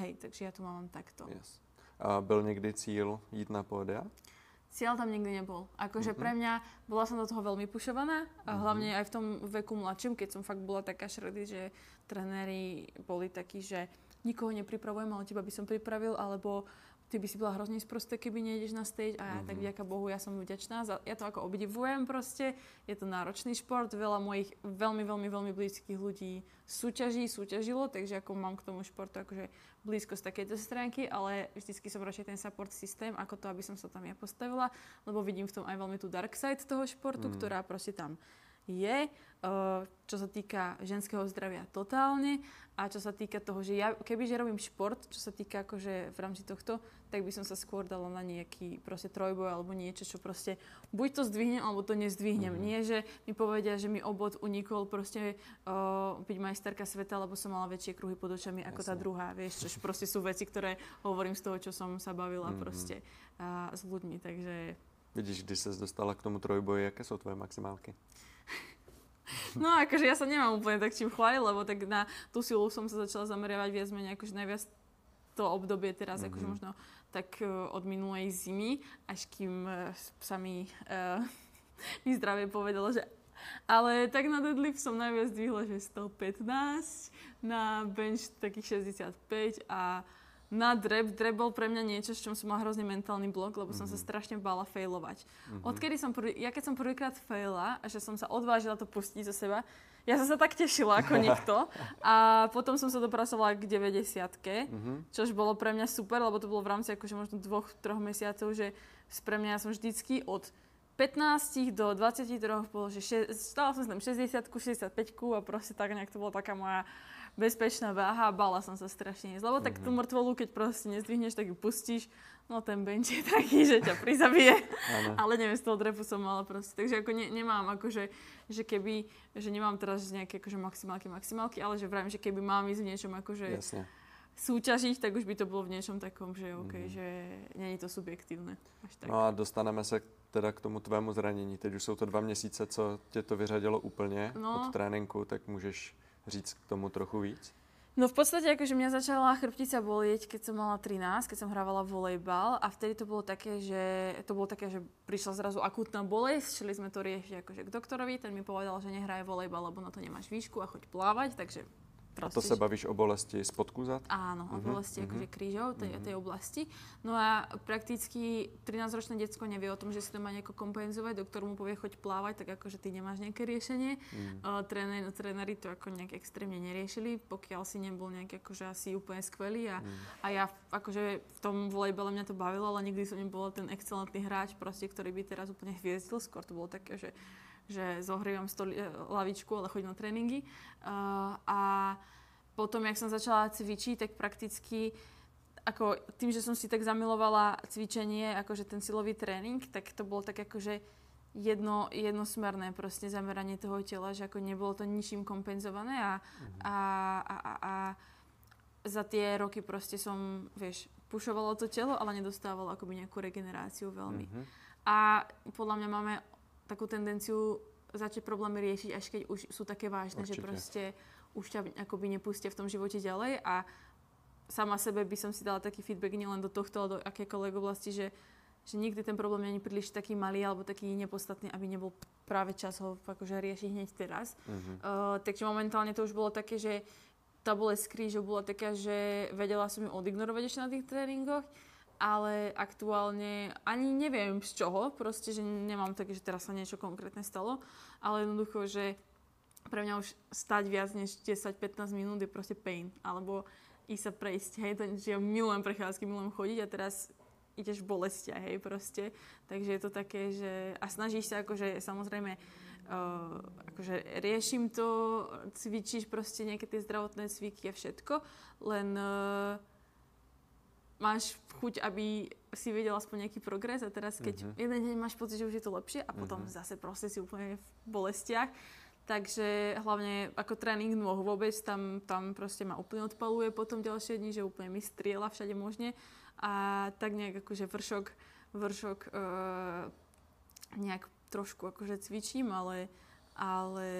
hej, takže ja to mám takto. Yes. A byl někdy cíl jít na pódia? Cieľ tam nikdy nebol. Akože mm-hmm. pre mňa, bola som do toho veľmi pušovaná, a mm-hmm. hlavne aj v tom veku mladším, keď som fakt bola taká šredy, že trenéri boli takí, že nikoho nepripravujem, ale teba by som pripravil, alebo ty by si bola hrozne sprosté, keby nejdeš na stage a ja mm-hmm. tak mhm. vďaka Bohu ja som vďačná. Za, ja to ako obdivujem proste, je to náročný šport, veľa mojich veľmi, veľmi, veľmi blízkych ľudí súťaží, súťažilo, takže ako mám k tomu športu akože blízko z takejto stránky, ale vždycky som radšej ten support systém, ako to, aby som sa tam ja postavila, lebo vidím v tom aj veľmi tú dark side toho športu, mm. ktorá proste tam je, eh, čo sa týka ženského zdravia totálne a čo sa týka toho, že ja kebyže robím šport, čo sa týka akože v rámci tohto, tak by som sa skôr dala na nejaký proste trojboj alebo niečo, čo proste buď to zdvihnem, alebo to nezdvihnem. Mm. Nie, že mi povedia, že mi obod unikol proste uh, byť majsterka sveta, lebo som mala väčšie kruhy pod očami ako Jasne. tá druhá, vieš, čo proste sú veci, ktoré hovorím z toho, čo som sa bavila mm. proste uh, s ľuďmi, takže... Vidíš, když sa dostala k tomu trojboji, aké sú tvoje maximálky? No akože ja sa nemám úplne tak čím chváliť, lebo tak na tú silu som sa začala zameriavať viac menej akože najviac to obdobie teraz, mm-hmm. akože možno tak uh, od minulej zimy, až kým uh, sa mi, uh, mi zdravie povedalo, že ale tak na deadlift som najviac zdvihla, že 115, na bench takých 65 a na drep. Drep bol pre mňa niečo, s čom som mal hrozný mentálny blok, lebo mm-hmm. som sa mhm. strašne bála failovať. Mm-hmm. Odkedy som prvý, ja keď som prvýkrát faila a že som sa odvážila to pustiť zo seba, ja som sa tak tešila ako nikto. A potom som sa dopracovala k 90 mm-hmm. čož bolo pre mňa super, lebo to bolo v rámci akože možno dvoch, troch mesiacov, že pre mňa som vždycky od 15 do 23 bolo, že še, stala som tam 60 65 a proste tak nejak to bola taká moja bezpečná váha bala som sa strašne ísť. Lebo tak tú mhm. mŕtvolu, keď proste nezdvihneš, tak ju pustíš, no ten bench je taký, že ťa prizabije. Ale neviem, z toho drepu som mala proste. Takže ako ne, nemám akože, že keby, že nemám teraz nejaké akože maximálky, maximálky, ale že vravím, že keby mám ísť v niečom akože... Jasne súťažiť, tak už by to bolo v niečom takom, že OK, mm. že není to subjektívne. Až tak. No a dostaneme se teda k tomu tvému zranění. Teď už jsou to dva měsíce, co tě to vyřadilo úplně no. od tréninku, tak můžeš říct k tomu trochu víc? No v podstate akože mňa začala chrbtica bolieť, keď som mala 13, keď som hrávala volejbal a vtedy to bolo také, že to bolo také, že prišla zrazu akútna bolesť, šli sme to riešiť akože k doktorovi, ten mi povedal, že nehraje volejbal, lebo na to nemáš výšku a choď plávať, takže Proste, to sa bavíš o bolesti spod kúzat? Áno, o uh-huh, bolesti uh-huh. akože krížov, tej, uh-huh. tej oblasti. No a prakticky 13-ročné detsko nevie o tom, že si to má nejako kompenzovať, doktor mu povie, choď plávať, tak akože ty nemáš nejaké riešenie. Uh-huh. Uh, tréner, tréneri to ako nejak extrémne neriešili, pokiaľ si nebol nejaký akože asi úplne skvelý. A, uh-huh. a ja akože v tom volejbale mňa to bavilo, ale nikdy som nebola ten excelentný hráč, proste, ktorý by teraz úplne hviezdil. Skôr to bolo také, že že zohrievam stoli, eh, lavičku, ale chodím na tréningy. Uh, a potom, jak som začala cvičiť, tak prakticky ako tým, že som si tak zamilovala cvičenie, akože ten silový tréning, tak to bolo tak akože jedno, jednosmerné proste zameranie toho tela, že ako nebolo to ničím kompenzované a, mm-hmm. a, a, a, a za tie roky proste som, vieš, pušovala to telo, ale nedostávala akoby nejakú regeneráciu veľmi. Mm-hmm. A podľa mňa máme takú tendenciu začať problémy riešiť, až keď už sú také vážne, Určite. že proste už ťa akoby nepustia v tom živote ďalej a sama sebe by som si dala taký feedback nielen do tohto, ale do akékoľvek oblasti, že, že nikdy ten problém není príliš taký malý alebo taký nepodstatný, aby nebol práve čas ho akože riešiť hneď teraz. Uh-huh. Uh, takže momentálne to už bolo také, že tá bolesť krížov bola taká, že vedela som ju odignorovať ešte na tých tréningoch ale aktuálne ani neviem z čoho, proste, že nemám také, že teraz sa niečo konkrétne stalo, ale jednoducho, že pre mňa už stať viac než 10-15 minút je proste pain, alebo ísť sa prejsť, hej, to, že ja milujem prechádzky, milujem chodiť a teraz ideš v bolestia, hej, proste. Takže je to také, že a snažíš sa akože samozrejme uh, akože riešim to, cvičíš proste nejaké tie zdravotné cviky a všetko, len uh, máš chuť, aby si vedel aspoň nejaký progres a teraz keď uh-huh. jeden deň máš pocit, že už je to lepšie a potom uh-huh. zase proste si úplne v bolestiach. Takže hlavne ako tréning nôh vôbec, tam, tam proste ma úplne odpaluje potom ďalšie dni, že úplne mi striela všade možne. A tak nejak akože vršok, vršok uh, nejak trošku akože cvičím, ale, ale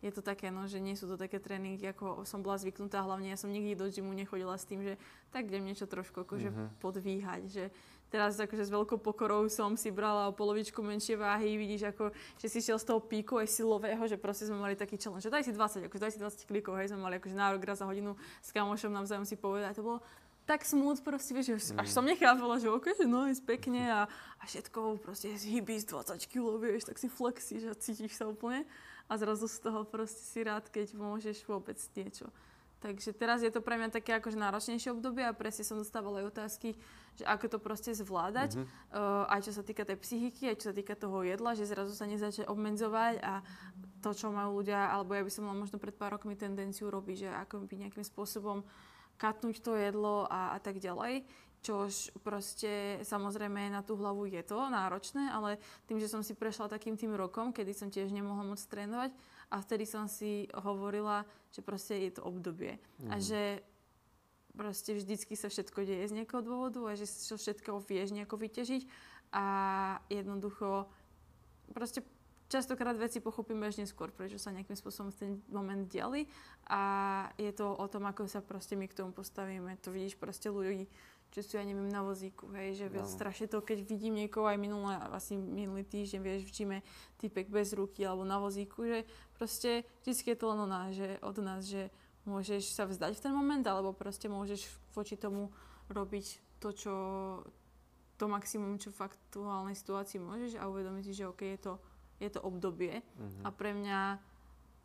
je to také, no, že nie sú to také tréningy, ako som bola zvyknutá. Hlavne ja som nikdy do gymu nechodila s tým, že tak idem niečo trošku akože mm-hmm. podvíhať. Že teraz akože s veľkou pokorou som si brala o polovičku menšie váhy. Vidíš, ako, že si šiel z toho píku aj silového, že proste sme mali taký challenge. Že daj si 20, akože daj si 20 klikov, hej, sme mali akože nárok raz za hodinu s kamošom navzájom si povedať. To bolo tak smut proste, vieš, že až mm. som nechápala, že ok, no, ísť pekne a, a všetko proste hybí z 20 kg, vieš, tak si flexíš a cítiš sa úplne a zrazu z toho proste si rád, keď môžeš vôbec niečo. Takže teraz je to pre mňa také akože náročnejšie obdobie a presne som dostávala aj otázky, že ako to proste zvládať, mm-hmm. uh, aj čo sa týka tej psychiky, aj čo sa týka toho jedla, že zrazu sa nezačne obmedzovať a to, čo majú ľudia, alebo ja by som mala možno pred pár rokmi tendenciu robiť, že ako by nejakým spôsobom katnúť to jedlo a, a tak ďalej čož proste samozrejme na tú hlavu je to náročné, ale tým, že som si prešla takým tým rokom, kedy som tiež nemohla moc trénovať a vtedy som si hovorila, že proste je to obdobie mm. a mhm. že proste vždycky sa všetko deje z nejakého dôvodu a že čo všetko vieš nejako vyťažiť a jednoducho proste častokrát veci pochopíme až neskôr, prečo sa nejakým spôsobom v ten moment diali a je to o tom, ako sa proste my k tomu postavíme. To vidíš proste ľudí, čo sú, ja neviem, na vozíku, hej, že no. strašne to, keď vidím niekoho aj minulé, asi minulý týždeň, vieš, v číme typek bez ruky alebo na vozíku, že proste vždy je to len o nás, že, od nás, že môžeš sa vzdať v ten moment, alebo proste môžeš voči tomu robiť to, čo to maximum, čo v aktuálnej situácii môžeš a uvedomiť si, že OK, je to, je to obdobie mm-hmm. a pre mňa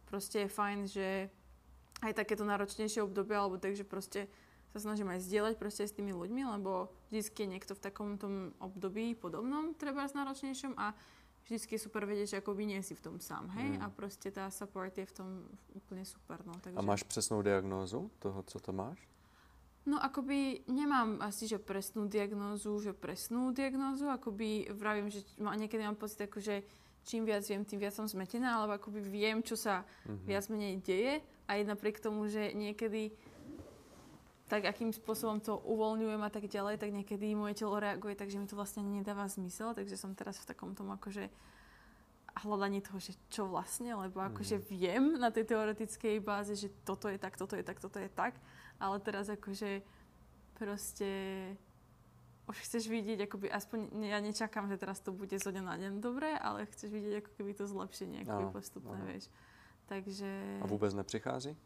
proste je fajn, že aj takéto náročnejšie obdobie, alebo takže proste sa snažím aj zdieľať proste s tými ľuďmi, lebo vždy je niekto v takom tom období podobnom, treba náročnejšom a vždy je super vedieť, že akoby nie si v tom sám, hej? Mm. A proste tá support je v tom úplne super, no. Takže... A máš presnú diagnózu toho, co to máš? No akoby nemám asi, že presnú diagnózu, že presnú diagnózu, akoby vravím, že má, niekedy mám pocit, akože čím viac viem, tým viac som zmetená, alebo akoby viem, čo sa mm-hmm. viac menej deje, aj napriek tomu, že niekedy tak akým spôsobom to uvoľňujem a tak ďalej, tak niekedy moje telo reaguje tak, že mi to vlastne nedáva zmysel, takže som teraz v takom tom akože hľadaní toho, že čo vlastne, lebo akože mm. viem na tej teoretickej báze, že toto je tak, toto je tak, toto je tak, ale teraz akože proste už chceš vidieť, akoby aspoň, ja nečakám, že teraz to bude zo dňa na deň dobre, ale chceš vidieť ako keby to zlepšenie, akoby postupné, no. vieš. Takže... A vôbec neprichází?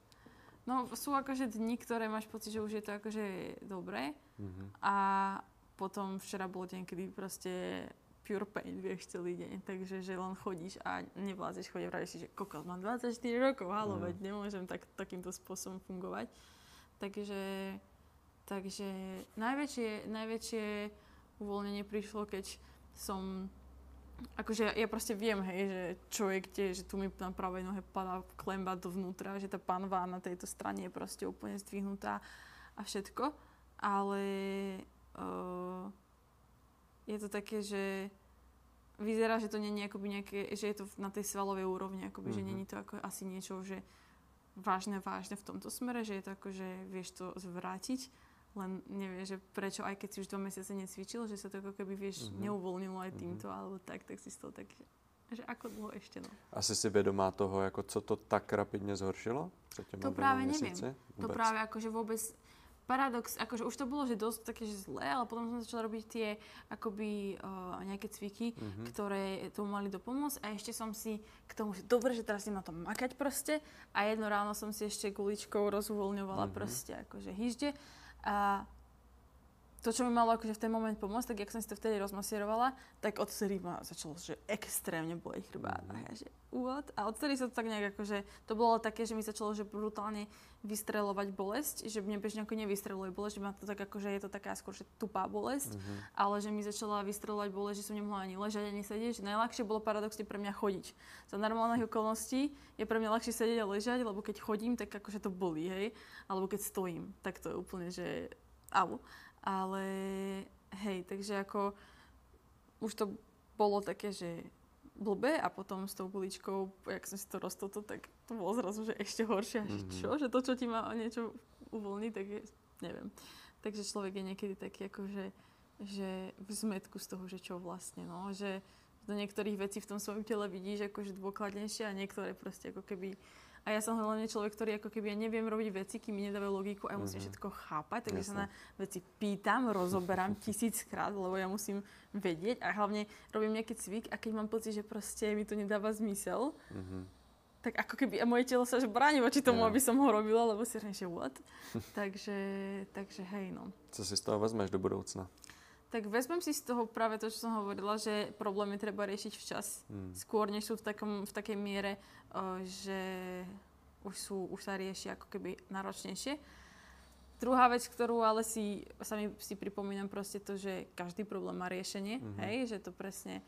No sú akože dni, ktoré máš pocit, že už je to akože dobré mm-hmm. a potom včera bol deň, kedy proste pure pain, vieš, celý deň. Takže, že len chodíš a nevládzeš chodiť, vravíš si, že kokos, mám 24 rokov, halo, mm. veď nemôžem tak, takýmto spôsobom fungovať. Takže, takže najväčšie, najväčšie uvoľnenie prišlo, keď som akože ja proste viem, hej, že čo je kde, že tu mi na pravej nohe padá klemba dovnútra, že tá panva na tejto strane je proste úplne zdvihnutá a všetko. Ale uh, je to také, že vyzerá, že to nie je akoby nejaké, že je to na tej svalovej úrovni, akoby, mm-hmm. že není to ako asi niečo, že vážne, vážne v tomto smere, že je to ako, že vieš to zvrátiť, len nevie, že prečo, aj keď si už dva mesiace necvičil, že sa to ako keby, vieš, mm-hmm. neuvoľnilo aj mhm. týmto, mm-hmm. alebo tak, tak si z toho tak, že ako dlho ešte, no. Asi si vedomá toho, ako co to tak rapidne zhoršilo? To práve neviem. Vôbec? To práve akože vôbec, paradox, akože už to bolo, že dosť také, že zlé, ale potom som začala robiť tie akoby uh, nejaké cviky, mm-hmm. ktoré tomu mali dopomôcť a ešte som si k tomu, že dobre, že teraz idem na to makať proste a jedno ráno som si ešte guličkou rozvoľňovala mm-hmm. proste akože hýžde a to, čo mi malo akože v ten moment pomôcť, tak jak som si to vtedy rozmasierovala, tak odtedy ma začalo, že extrémne boli chrbát. Mm. A ja, že what? A odtedy sa to tak nejak akože, to bolo také, že mi začalo, že brutálne vystrelovať bolesť, že mne bežne ako nevystreluje bolesť, že ma to tak akože je to taká skôr, že tupá bolesť, mm-hmm. ale že mi začala vystrelovať bolesť, že som nemohla ani ležať, ani sedieť, že najľahšie bolo paradoxne pre mňa chodiť. Za normálnych okolností je pre mňa ľahšie sedieť a ležať, lebo keď chodím, tak akože to bolí, hej, alebo keď stojím, tak to je úplne, že au. Ale hej, takže ako už to bolo také, že blbé a potom s tou guličkou, jak som si to roztoto, tak to bolo zrazu, že ešte horšie. Mm-hmm. Čo? Že to, čo ti má niečo uvoľniť, tak je, neviem. Takže človek je niekedy taký ako, že, že v zmetku z toho, že čo vlastne, no. Že do niektorých vecí v tom svojom tele vidíš akože dôkladnejšie a niektoré proste ako keby a ja som hlavne človek, ktorý ako keby ja neviem robiť veci, kým mi nedávajú logiku a ja musím mm-hmm. všetko chápať, takže Jasne. sa na veci pýtam, rozoberám tisíckrát, lebo ja musím vedieť a hlavne robím nejaký cvik a keď mám pocit, že proste mi to nedáva zmysel, mm-hmm. tak ako keby a moje telo sa že bráni voči tomu, yeah. aby som ho robila, lebo si že what? takže, takže hej no. Co si z toho vezmeš do budoucna? Tak vezmem si z toho práve to, čo som hovorila, že problémy treba riešiť včas. Hmm. Skôr, než sú v, takom, v takej miere, o, že už, sú, už sa riešia ako keby náročnejšie. Druhá vec, ktorú ale si, sami si pripomínam proste to, že každý problém má riešenie, mm-hmm. hej, že to presne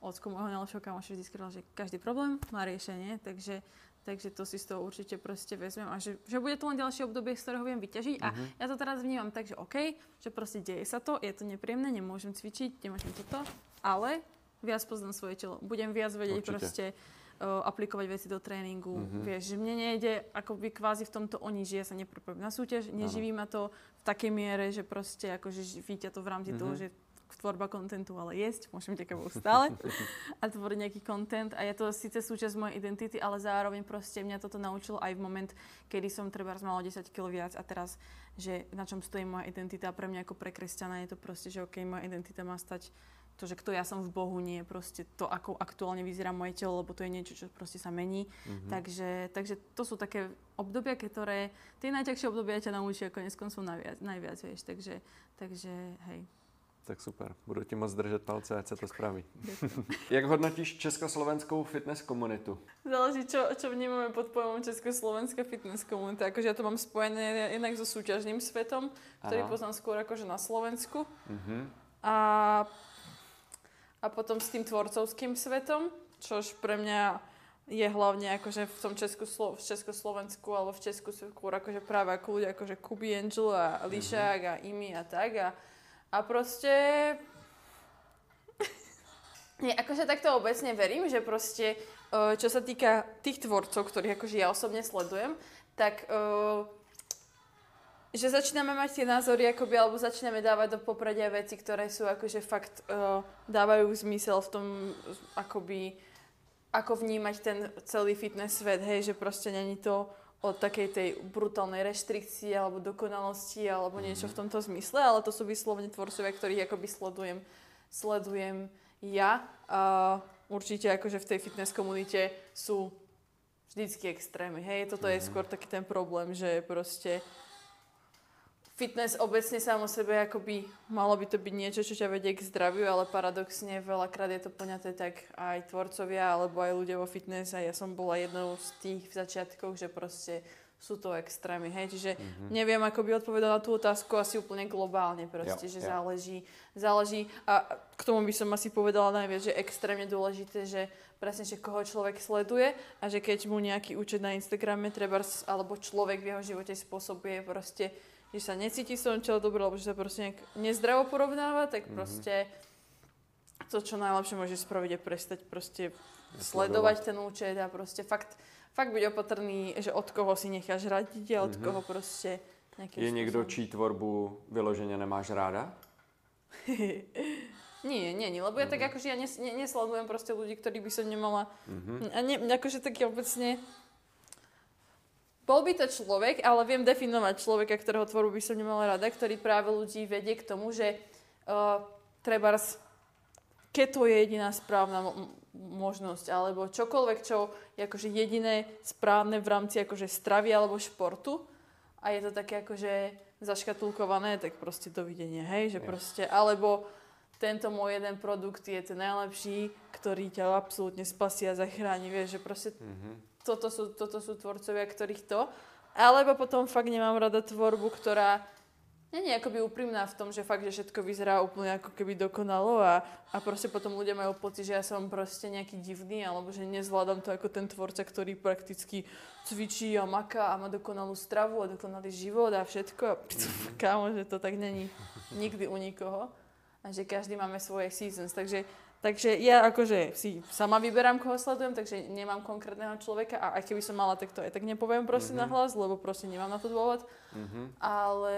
ocko môjho najlepšieho kamoša vždy skryl, že každý problém má riešenie, takže Takže to si z toho určite proste vezmem a že, že bude to len ďalšie obdobie, z ktorého viem vyťažiť. A uh-huh. ja to teraz vnímam tak, že OK, že proste deje sa to, je to nepríjemné, nemôžem cvičiť, nemôžem toto, ale viac poznám svoje telo. Budem viac vedieť určite. proste uh, aplikovať veci do tréningu. Uh-huh. Vieš, že mne nejde akoby kvázi v tomto o nič, že ja sa nepripravím na súťaž, neživí ma to v takej miere, že proste akože víťa to v rámci uh-huh. toho, že tvorba kontentu, ale jesť, môžem teka stále a tvoriť nejaký kontent. A je to síce súčasť mojej identity, ale zároveň proste mňa toto naučilo aj v moment, kedy som treba malo 10 kg viac a teraz, že na čom stojí moja identita pre mňa ako pre kresťana je to proste, že OK, moja identita má stať to, že kto ja som v Bohu, nie je proste to, ako aktuálne vyzerá moje telo, lebo to je niečo, čo proste sa mení. Mm-hmm. Takže, takže to sú také obdobia, ktoré, tie najťažšie obdobia ťa naučia konec koncov najviac, najviac, vieš. Takže, takže hej. Tak super, budu ti moc držet palce, ať se to spraví. Jak hodnotíš československou fitness komunitu? Záleží, čo, čo vnímame pod pojmom československá fitness komunita. Akože ja to mám spojené jednak so súťažným svetom, ktorý Aha. poznám skôr akože na Slovensku. Uh-huh. A, a potom s tým tvorcovským svetom, čož pre mňa je hlavne akože v tom Českoslo- v Československu alebo v Česku skôr akože práve ako ľudia akože Kubi Angel a Lišák uh-huh. a Imi a tak. A, a proste... Nie, akože takto obecne verím, že proste, e, čo sa týka tých tvorcov, ktorých akože ja osobne sledujem, tak uh, že začíname mať tie názory, akoby, alebo začíname dávať do popredia veci, ktoré sú akože fakt uh, dávajú zmysel v tom, akoby, ako vnímať ten celý fitness svet, hej, že proste není to o takej tej brutálnej reštrikcii alebo dokonalosti alebo niečo v tomto zmysle, ale to sú vyslovne tvorcovia, ktorých akoby sledujem, sledujem ja. Uh, určite akože v tej fitness komunite sú vždycky extrémy, hej, toto je skôr taký ten problém, že proste fitness obecne sám o sebe akoby malo by to byť niečo, čo ťa vedie k zdraviu, ale paradoxne veľakrát je to poňaté tak aj tvorcovia alebo aj ľudia vo fitness a ja som bola jednou z tých v začiatkoch, že proste sú to extrémy, hej, čiže mm-hmm. neviem, ako by odpovedal na tú otázku asi úplne globálne proste, jo, že jo. záleží, záleží a k tomu by som asi povedala najviac, že extrémne dôležité, že presne, že koho človek sleduje a že keď mu nejaký účet na Instagrame treba, alebo človek v jeho živote spôsobuje proste že sa necíti som čo dobre, alebo že sa proste nejak nezdravo porovnáva, tak mm-hmm. proste to, čo najlepšie môže spraviť, je prestať proste sledovať ten účet a proste fakt, fakt byť opatrný, že od koho si necháš radiť a od mm-hmm. koho proste Je niekto, čí tvorbu vyložene nemáš ráda? nie, nie, nie, lebo ja mm-hmm. tak akože ja nes, ne, nesledujem proste ľudí, ktorých by som nemala mm-hmm. a ne, akože tak obecne bol by to človek, ale viem definovať človeka, ktorého tvorbu by som nemala rada, ktorý práve ľudí vedie k tomu, že uh, treba keto je jediná správna mo- možnosť, alebo čokoľvek, čo je akože jediné správne v rámci akože stravy alebo športu a je to také akože zaškatulkované, tak proste dovidenia, hej, že proste, alebo tento môj jeden produkt je ten najlepší, ktorý ťa absolútne spasí a zachráni, vieš, že proste mm-hmm toto sú, toto sú tvorcovia, ktorých to. Alebo potom fakt nemám rada tvorbu, ktorá je akoby úprimná v tom, že fakt, že všetko vyzerá úplne ako keby dokonalo a, a proste potom ľudia majú pocit, že ja som proste nejaký divný alebo že nezvládam to ako ten tvorca, ktorý prakticky cvičí a maká a má dokonalú stravu a dokonalý život a všetko. A kámo, že to tak není nikdy u nikoho a že každý máme svoje seasons. Takže Takže ja akože si sama vyberám, koho sledujem, takže nemám konkrétneho človeka a aj keby som mala, tak to aj tak nepoviem proste mm-hmm. na hlas, lebo proste nemám na to dôvod. Mm-hmm. Ale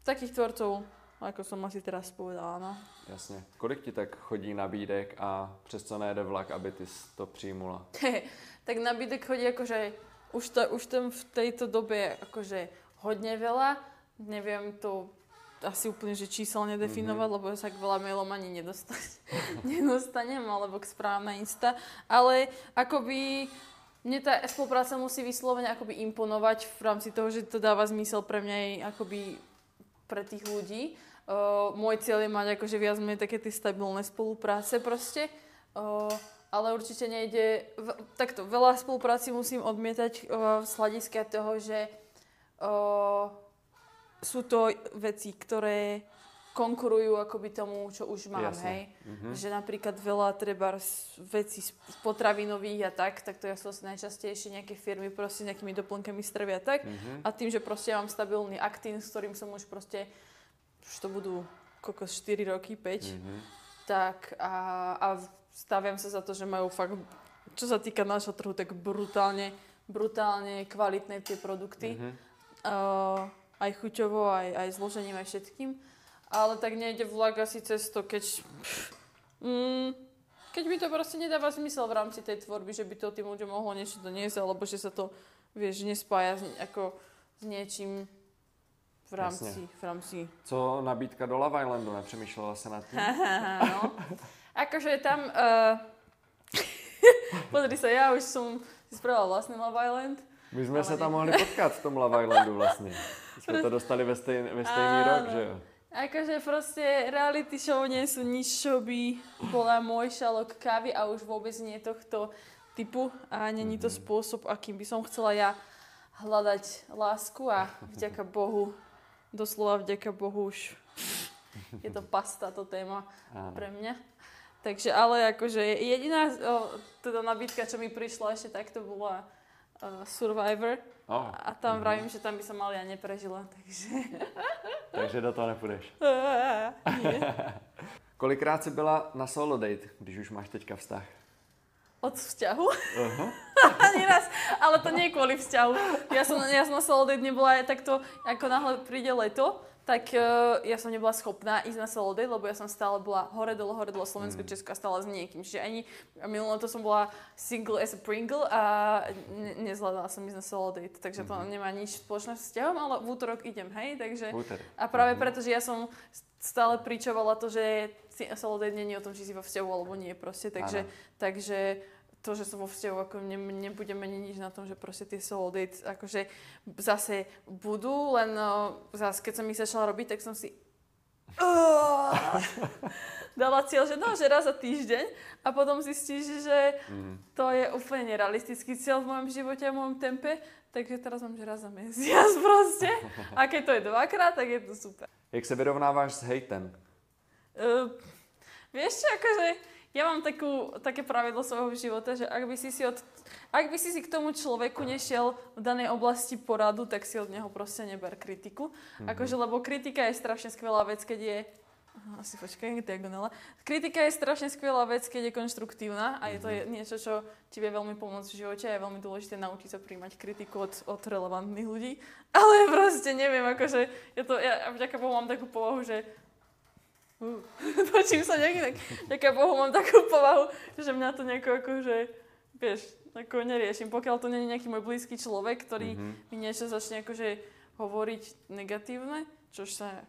takých tvorcov, ako som asi teraz povedala, no. Jasne. Kolik ti tak chodí nabídek a přes co nejde vlak, aby ty to přijmula? tak nabídek chodí akože už, to, už tam v tejto dobe akože hodne veľa. Neviem to asi úplne, že číselne definovať, mm-hmm. lebo sa k veľa mailom ani nedostanem, alebo k správna Insta. Ale akoby mne tá spolupráca musí vyslovene akoby imponovať v rámci toho, že to dáva zmysel pre mňa aj akoby pre tých ľudí. Uh, môj cieľ je mať akože viac menej také tie stabilné spolupráce proste. Uh, ale určite nejde... V, takto, veľa spolupráci musím odmietať uh, z hľadiska toho, že uh, sú to veci, ktoré konkurujú akoby tomu, čo už mám, Jasne. hej. Mm-hmm. Že napríklad veľa treba vecí z potravinových a tak, tak to ja asi najčastejšie nejaké firmy proste nejakými doplnkami stravy a tak. Mm-hmm. A tým, že proste mám stabilný aktín, s ktorým som už proste, už to budú kokos 4 roky, 5, mm-hmm. tak a, a staviam sa za to, že majú fakt, čo sa týka nášho trhu, tak brutálne, brutálne kvalitné tie produkty. Mm-hmm. Uh, aj chuťovo, aj, aj zložením, aj všetkým. Ale tak nejde vlak asi cez to, keď... Mm, keď mi to proste nedáva zmysel v rámci tej tvorby, že by to tým ľuďom mohlo niečo doniesť, alebo že sa to, vieš, nespája s, ako s niečím v rámci, v rámci... Co nabídka do Love Islandu? Nepřemýšlela se nad tím? no. Akože tam... Uh... Pozri sa, ja už som si spravila vlastný Love Island. My sme sa tam mohli potkať v tom Love Islandu vlastne. Jsme to dostali ve, stej, ve stejný Áno. rok, že jo? Akože proste reality show nie sú nič, čo by bola môj šalok kávy a už vôbec nie tohto typu a není to mhm. spôsob, akým by som chcela ja hľadať lásku a vďaka Bohu, doslova vďaka Bohu už je to pasta, to téma Áno. pre mňa. Takže ale akože jediná o, teda nabídka, čo mi prišla ešte takto bola uh, Survivor. Oh. A tam mm-hmm. vravím, že tam by som mal ja neprežila, takže... takže do toho nepůjdeš. Kolikrát jsi byla na solo date, když už máš teďka vztah? Od vzťahu? Uh-huh. Ani raz. Ale to nie je kvôli vzťahu. Ja som, ja som na solo date nebola aj takto, ako náhle príde leto, tak uh, ja som nebola schopná ísť na solo date, lebo ja som stále bola hore dole, hore dole, Slovensko, mm. Česko a stále s niekým. Čiže ani minulé to som bola single as a Pringle a ne- nezvládala som ísť na solo date. Takže to mm-hmm. nemá nič spoločné s vzťahom, ale v útorok idem, hej. Takže, a práve mm-hmm. preto, že ja som stále pričovala to, že solo date nie je o tom, či si vo vzťahu alebo nie proste. Takže, takže to, že som vo vzťahu, ako ne, nebudem meniť nič na tom, že proste tie solo dates akože zase budú, len no, zase keď som ich začala robiť, tak som si uh, dala cieľ, že no, že raz za týždeň a potom zistíš, že mm. to je úplne nerealistický cieľ v mojom živote a v mojom tempe, takže teraz mám, že raz za mesiac proste. A keď to je dvakrát, tak je to super. Jak se vyrovnáváš s hejtem? Uh, vieš čo, akože ja mám takú, také pravidlo svojho života, že ak by si si, od, ak by si si k tomu človeku nešiel v danej oblasti poradu, tak si od neho proste neber kritiku. Mm-hmm. Akože, lebo kritika je strašne skvelá vec, keď je asi počkaj, diagonala. Kritika je strašne skvelá vec, keď je konštruktívna a je to mm-hmm. niečo, čo ti vie veľmi pomôcť v živote a je veľmi dôležité naučiť sa príjmať kritiku od, od relevantných ľudí. Ale proste neviem, akože, ja, to, ja vďaka Bohu mám takú povahu, že točím sa nejaký tak, ďaká Bohu mám takú povahu, že mňa to nejako akože, vieš, ako neriešim. Pokiaľ to nie je nejaký môj blízky človek, ktorý mm-hmm. mi niečo začne akože hovoriť negatívne, čo sa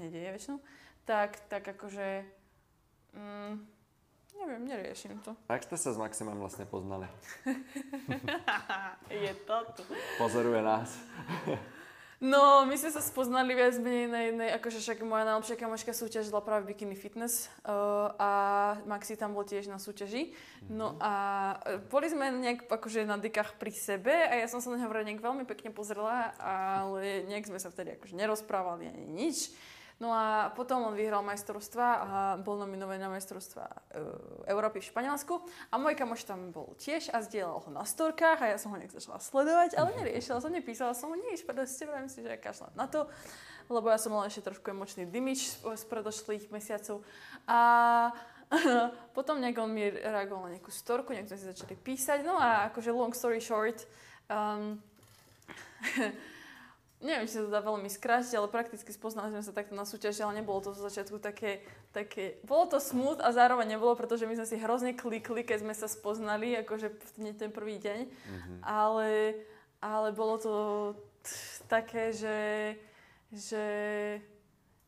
nedieje väčšinou, tak, tak akože, mm, neviem, neriešim to. A jak ste sa s Maximem vlastne poznali? je to tu. Pozoruje nás. No, my sme sa spoznali viac menej na jednej, akože však moja najlepšia kamoška súťažila práve Bikini Fitness uh, a Maxi tam bol tiež na súťaži. No a e, boli sme nejak akože na dykách pri sebe a ja som sa na neho nejak veľmi pekne pozrela, ale nejak sme sa vtedy akože nerozprávali ani nič. No a potom on vyhral majstrovstva a bol nominovaný na majstrovstva e, Európy v Španielsku. A môj kamoš tam bol tiež a zdieľal ho na storkách a ja som ho nejak začala sledovať, ale neriešila som, nepísala som mu nič, proste vrajím si, že ja kašľam na to, lebo ja som mala ešte trošku emočný dimič z predošlých mesiacov. A potom nejak on mi reagoval na nejakú storku, nejak sme si začali písať, no a akože long story short, um, neviem, či sa to dá veľmi skrátiť, ale prakticky spoznali sme sa takto na súťaži, ale nebolo to zo začiatku také, také, bolo to smut a zároveň nebolo, pretože my sme si hrozne klikli, keď sme sa spoznali, akože v ten prvý deň, mm-hmm. ale, ale bolo to t- také, že, že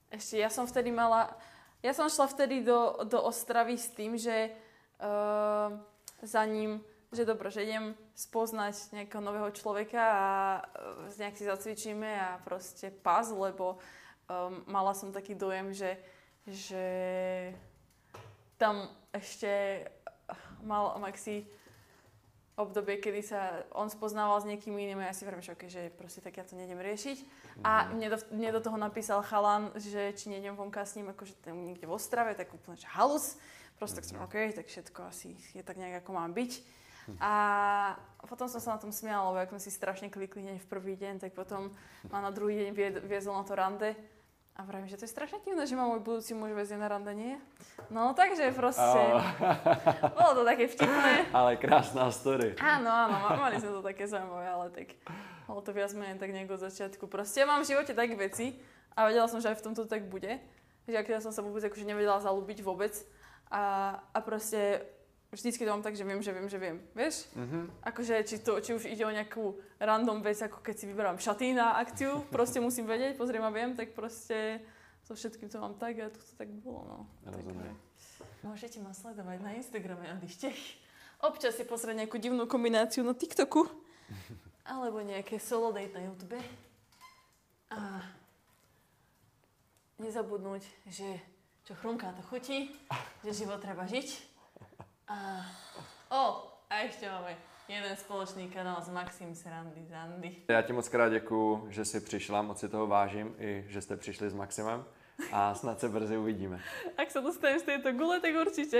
ešte ja som vtedy mala, ja som šla vtedy do, do Ostravy s tým, že uh, za ním že dobre, že idem spoznať nejakého nového človeka a e, nejak si zacvičíme a proste pas, lebo um, mala som taký dojem, že, že tam ešte mal Maxi obdobie, kedy sa on spoznával s niekým iným a ja si vravím, že, okay, že proste tak ja to nejdem riešiť. A mhm. mne do, mne do toho napísal chalan, že či nejdem vonka s ním, akože tam niekde v Ostrave, tak úplne, že halus. Proste tak som, mhm. OK, tak všetko asi je tak nejak, ako mám byť. A potom som sa na tom smiala, lebo ak sme si strašne klikli hneď v prvý deň, tak potom ma na druhý deň viezol na to rande. A vravím, že to je strašne divné, že ma môj budúci muž vezie na rande, nie? No takže proste, oh. bolo to také vtipné. Ale krásna story. Áno, áno, mali sme to také zaujímavé, ale tak bolo to viac menej tak nejako od začiatku. Proste ja mám v živote tak veci a vedela som, že aj v tomto tak bude. Že ak ja som sa vôbec akože nevedela zalúbiť vôbec. A, a proste vždycky to mám tak, že viem, že viem, že viem. Vieš? Mm-hmm. Akože či, to, či už ide o nejakú random vec, ako keď si vyberám šaty na akciu, proste musím vedieť, pozriem a viem, tak proste so všetkým to mám tak a tu to tak bolo. No. Rozumiem. môžete ma sledovať na Instagrame Andyštech. Občas si pozrieť nejakú divnú kombináciu na TikToku. alebo nejaké solo date na YouTube. A nezabudnúť, že čo chrumká, to chutí, že život treba žiť a, o, a ešte máme jeden společný kanál s Maxim Srandy Zandy. Já ti moc krát děkuju, že jsi přišla, moc si toho vážím i že jste přišli s Maximem a snad se brzy uvidíme. Ak sa dostanem z tejto gule, tak určite.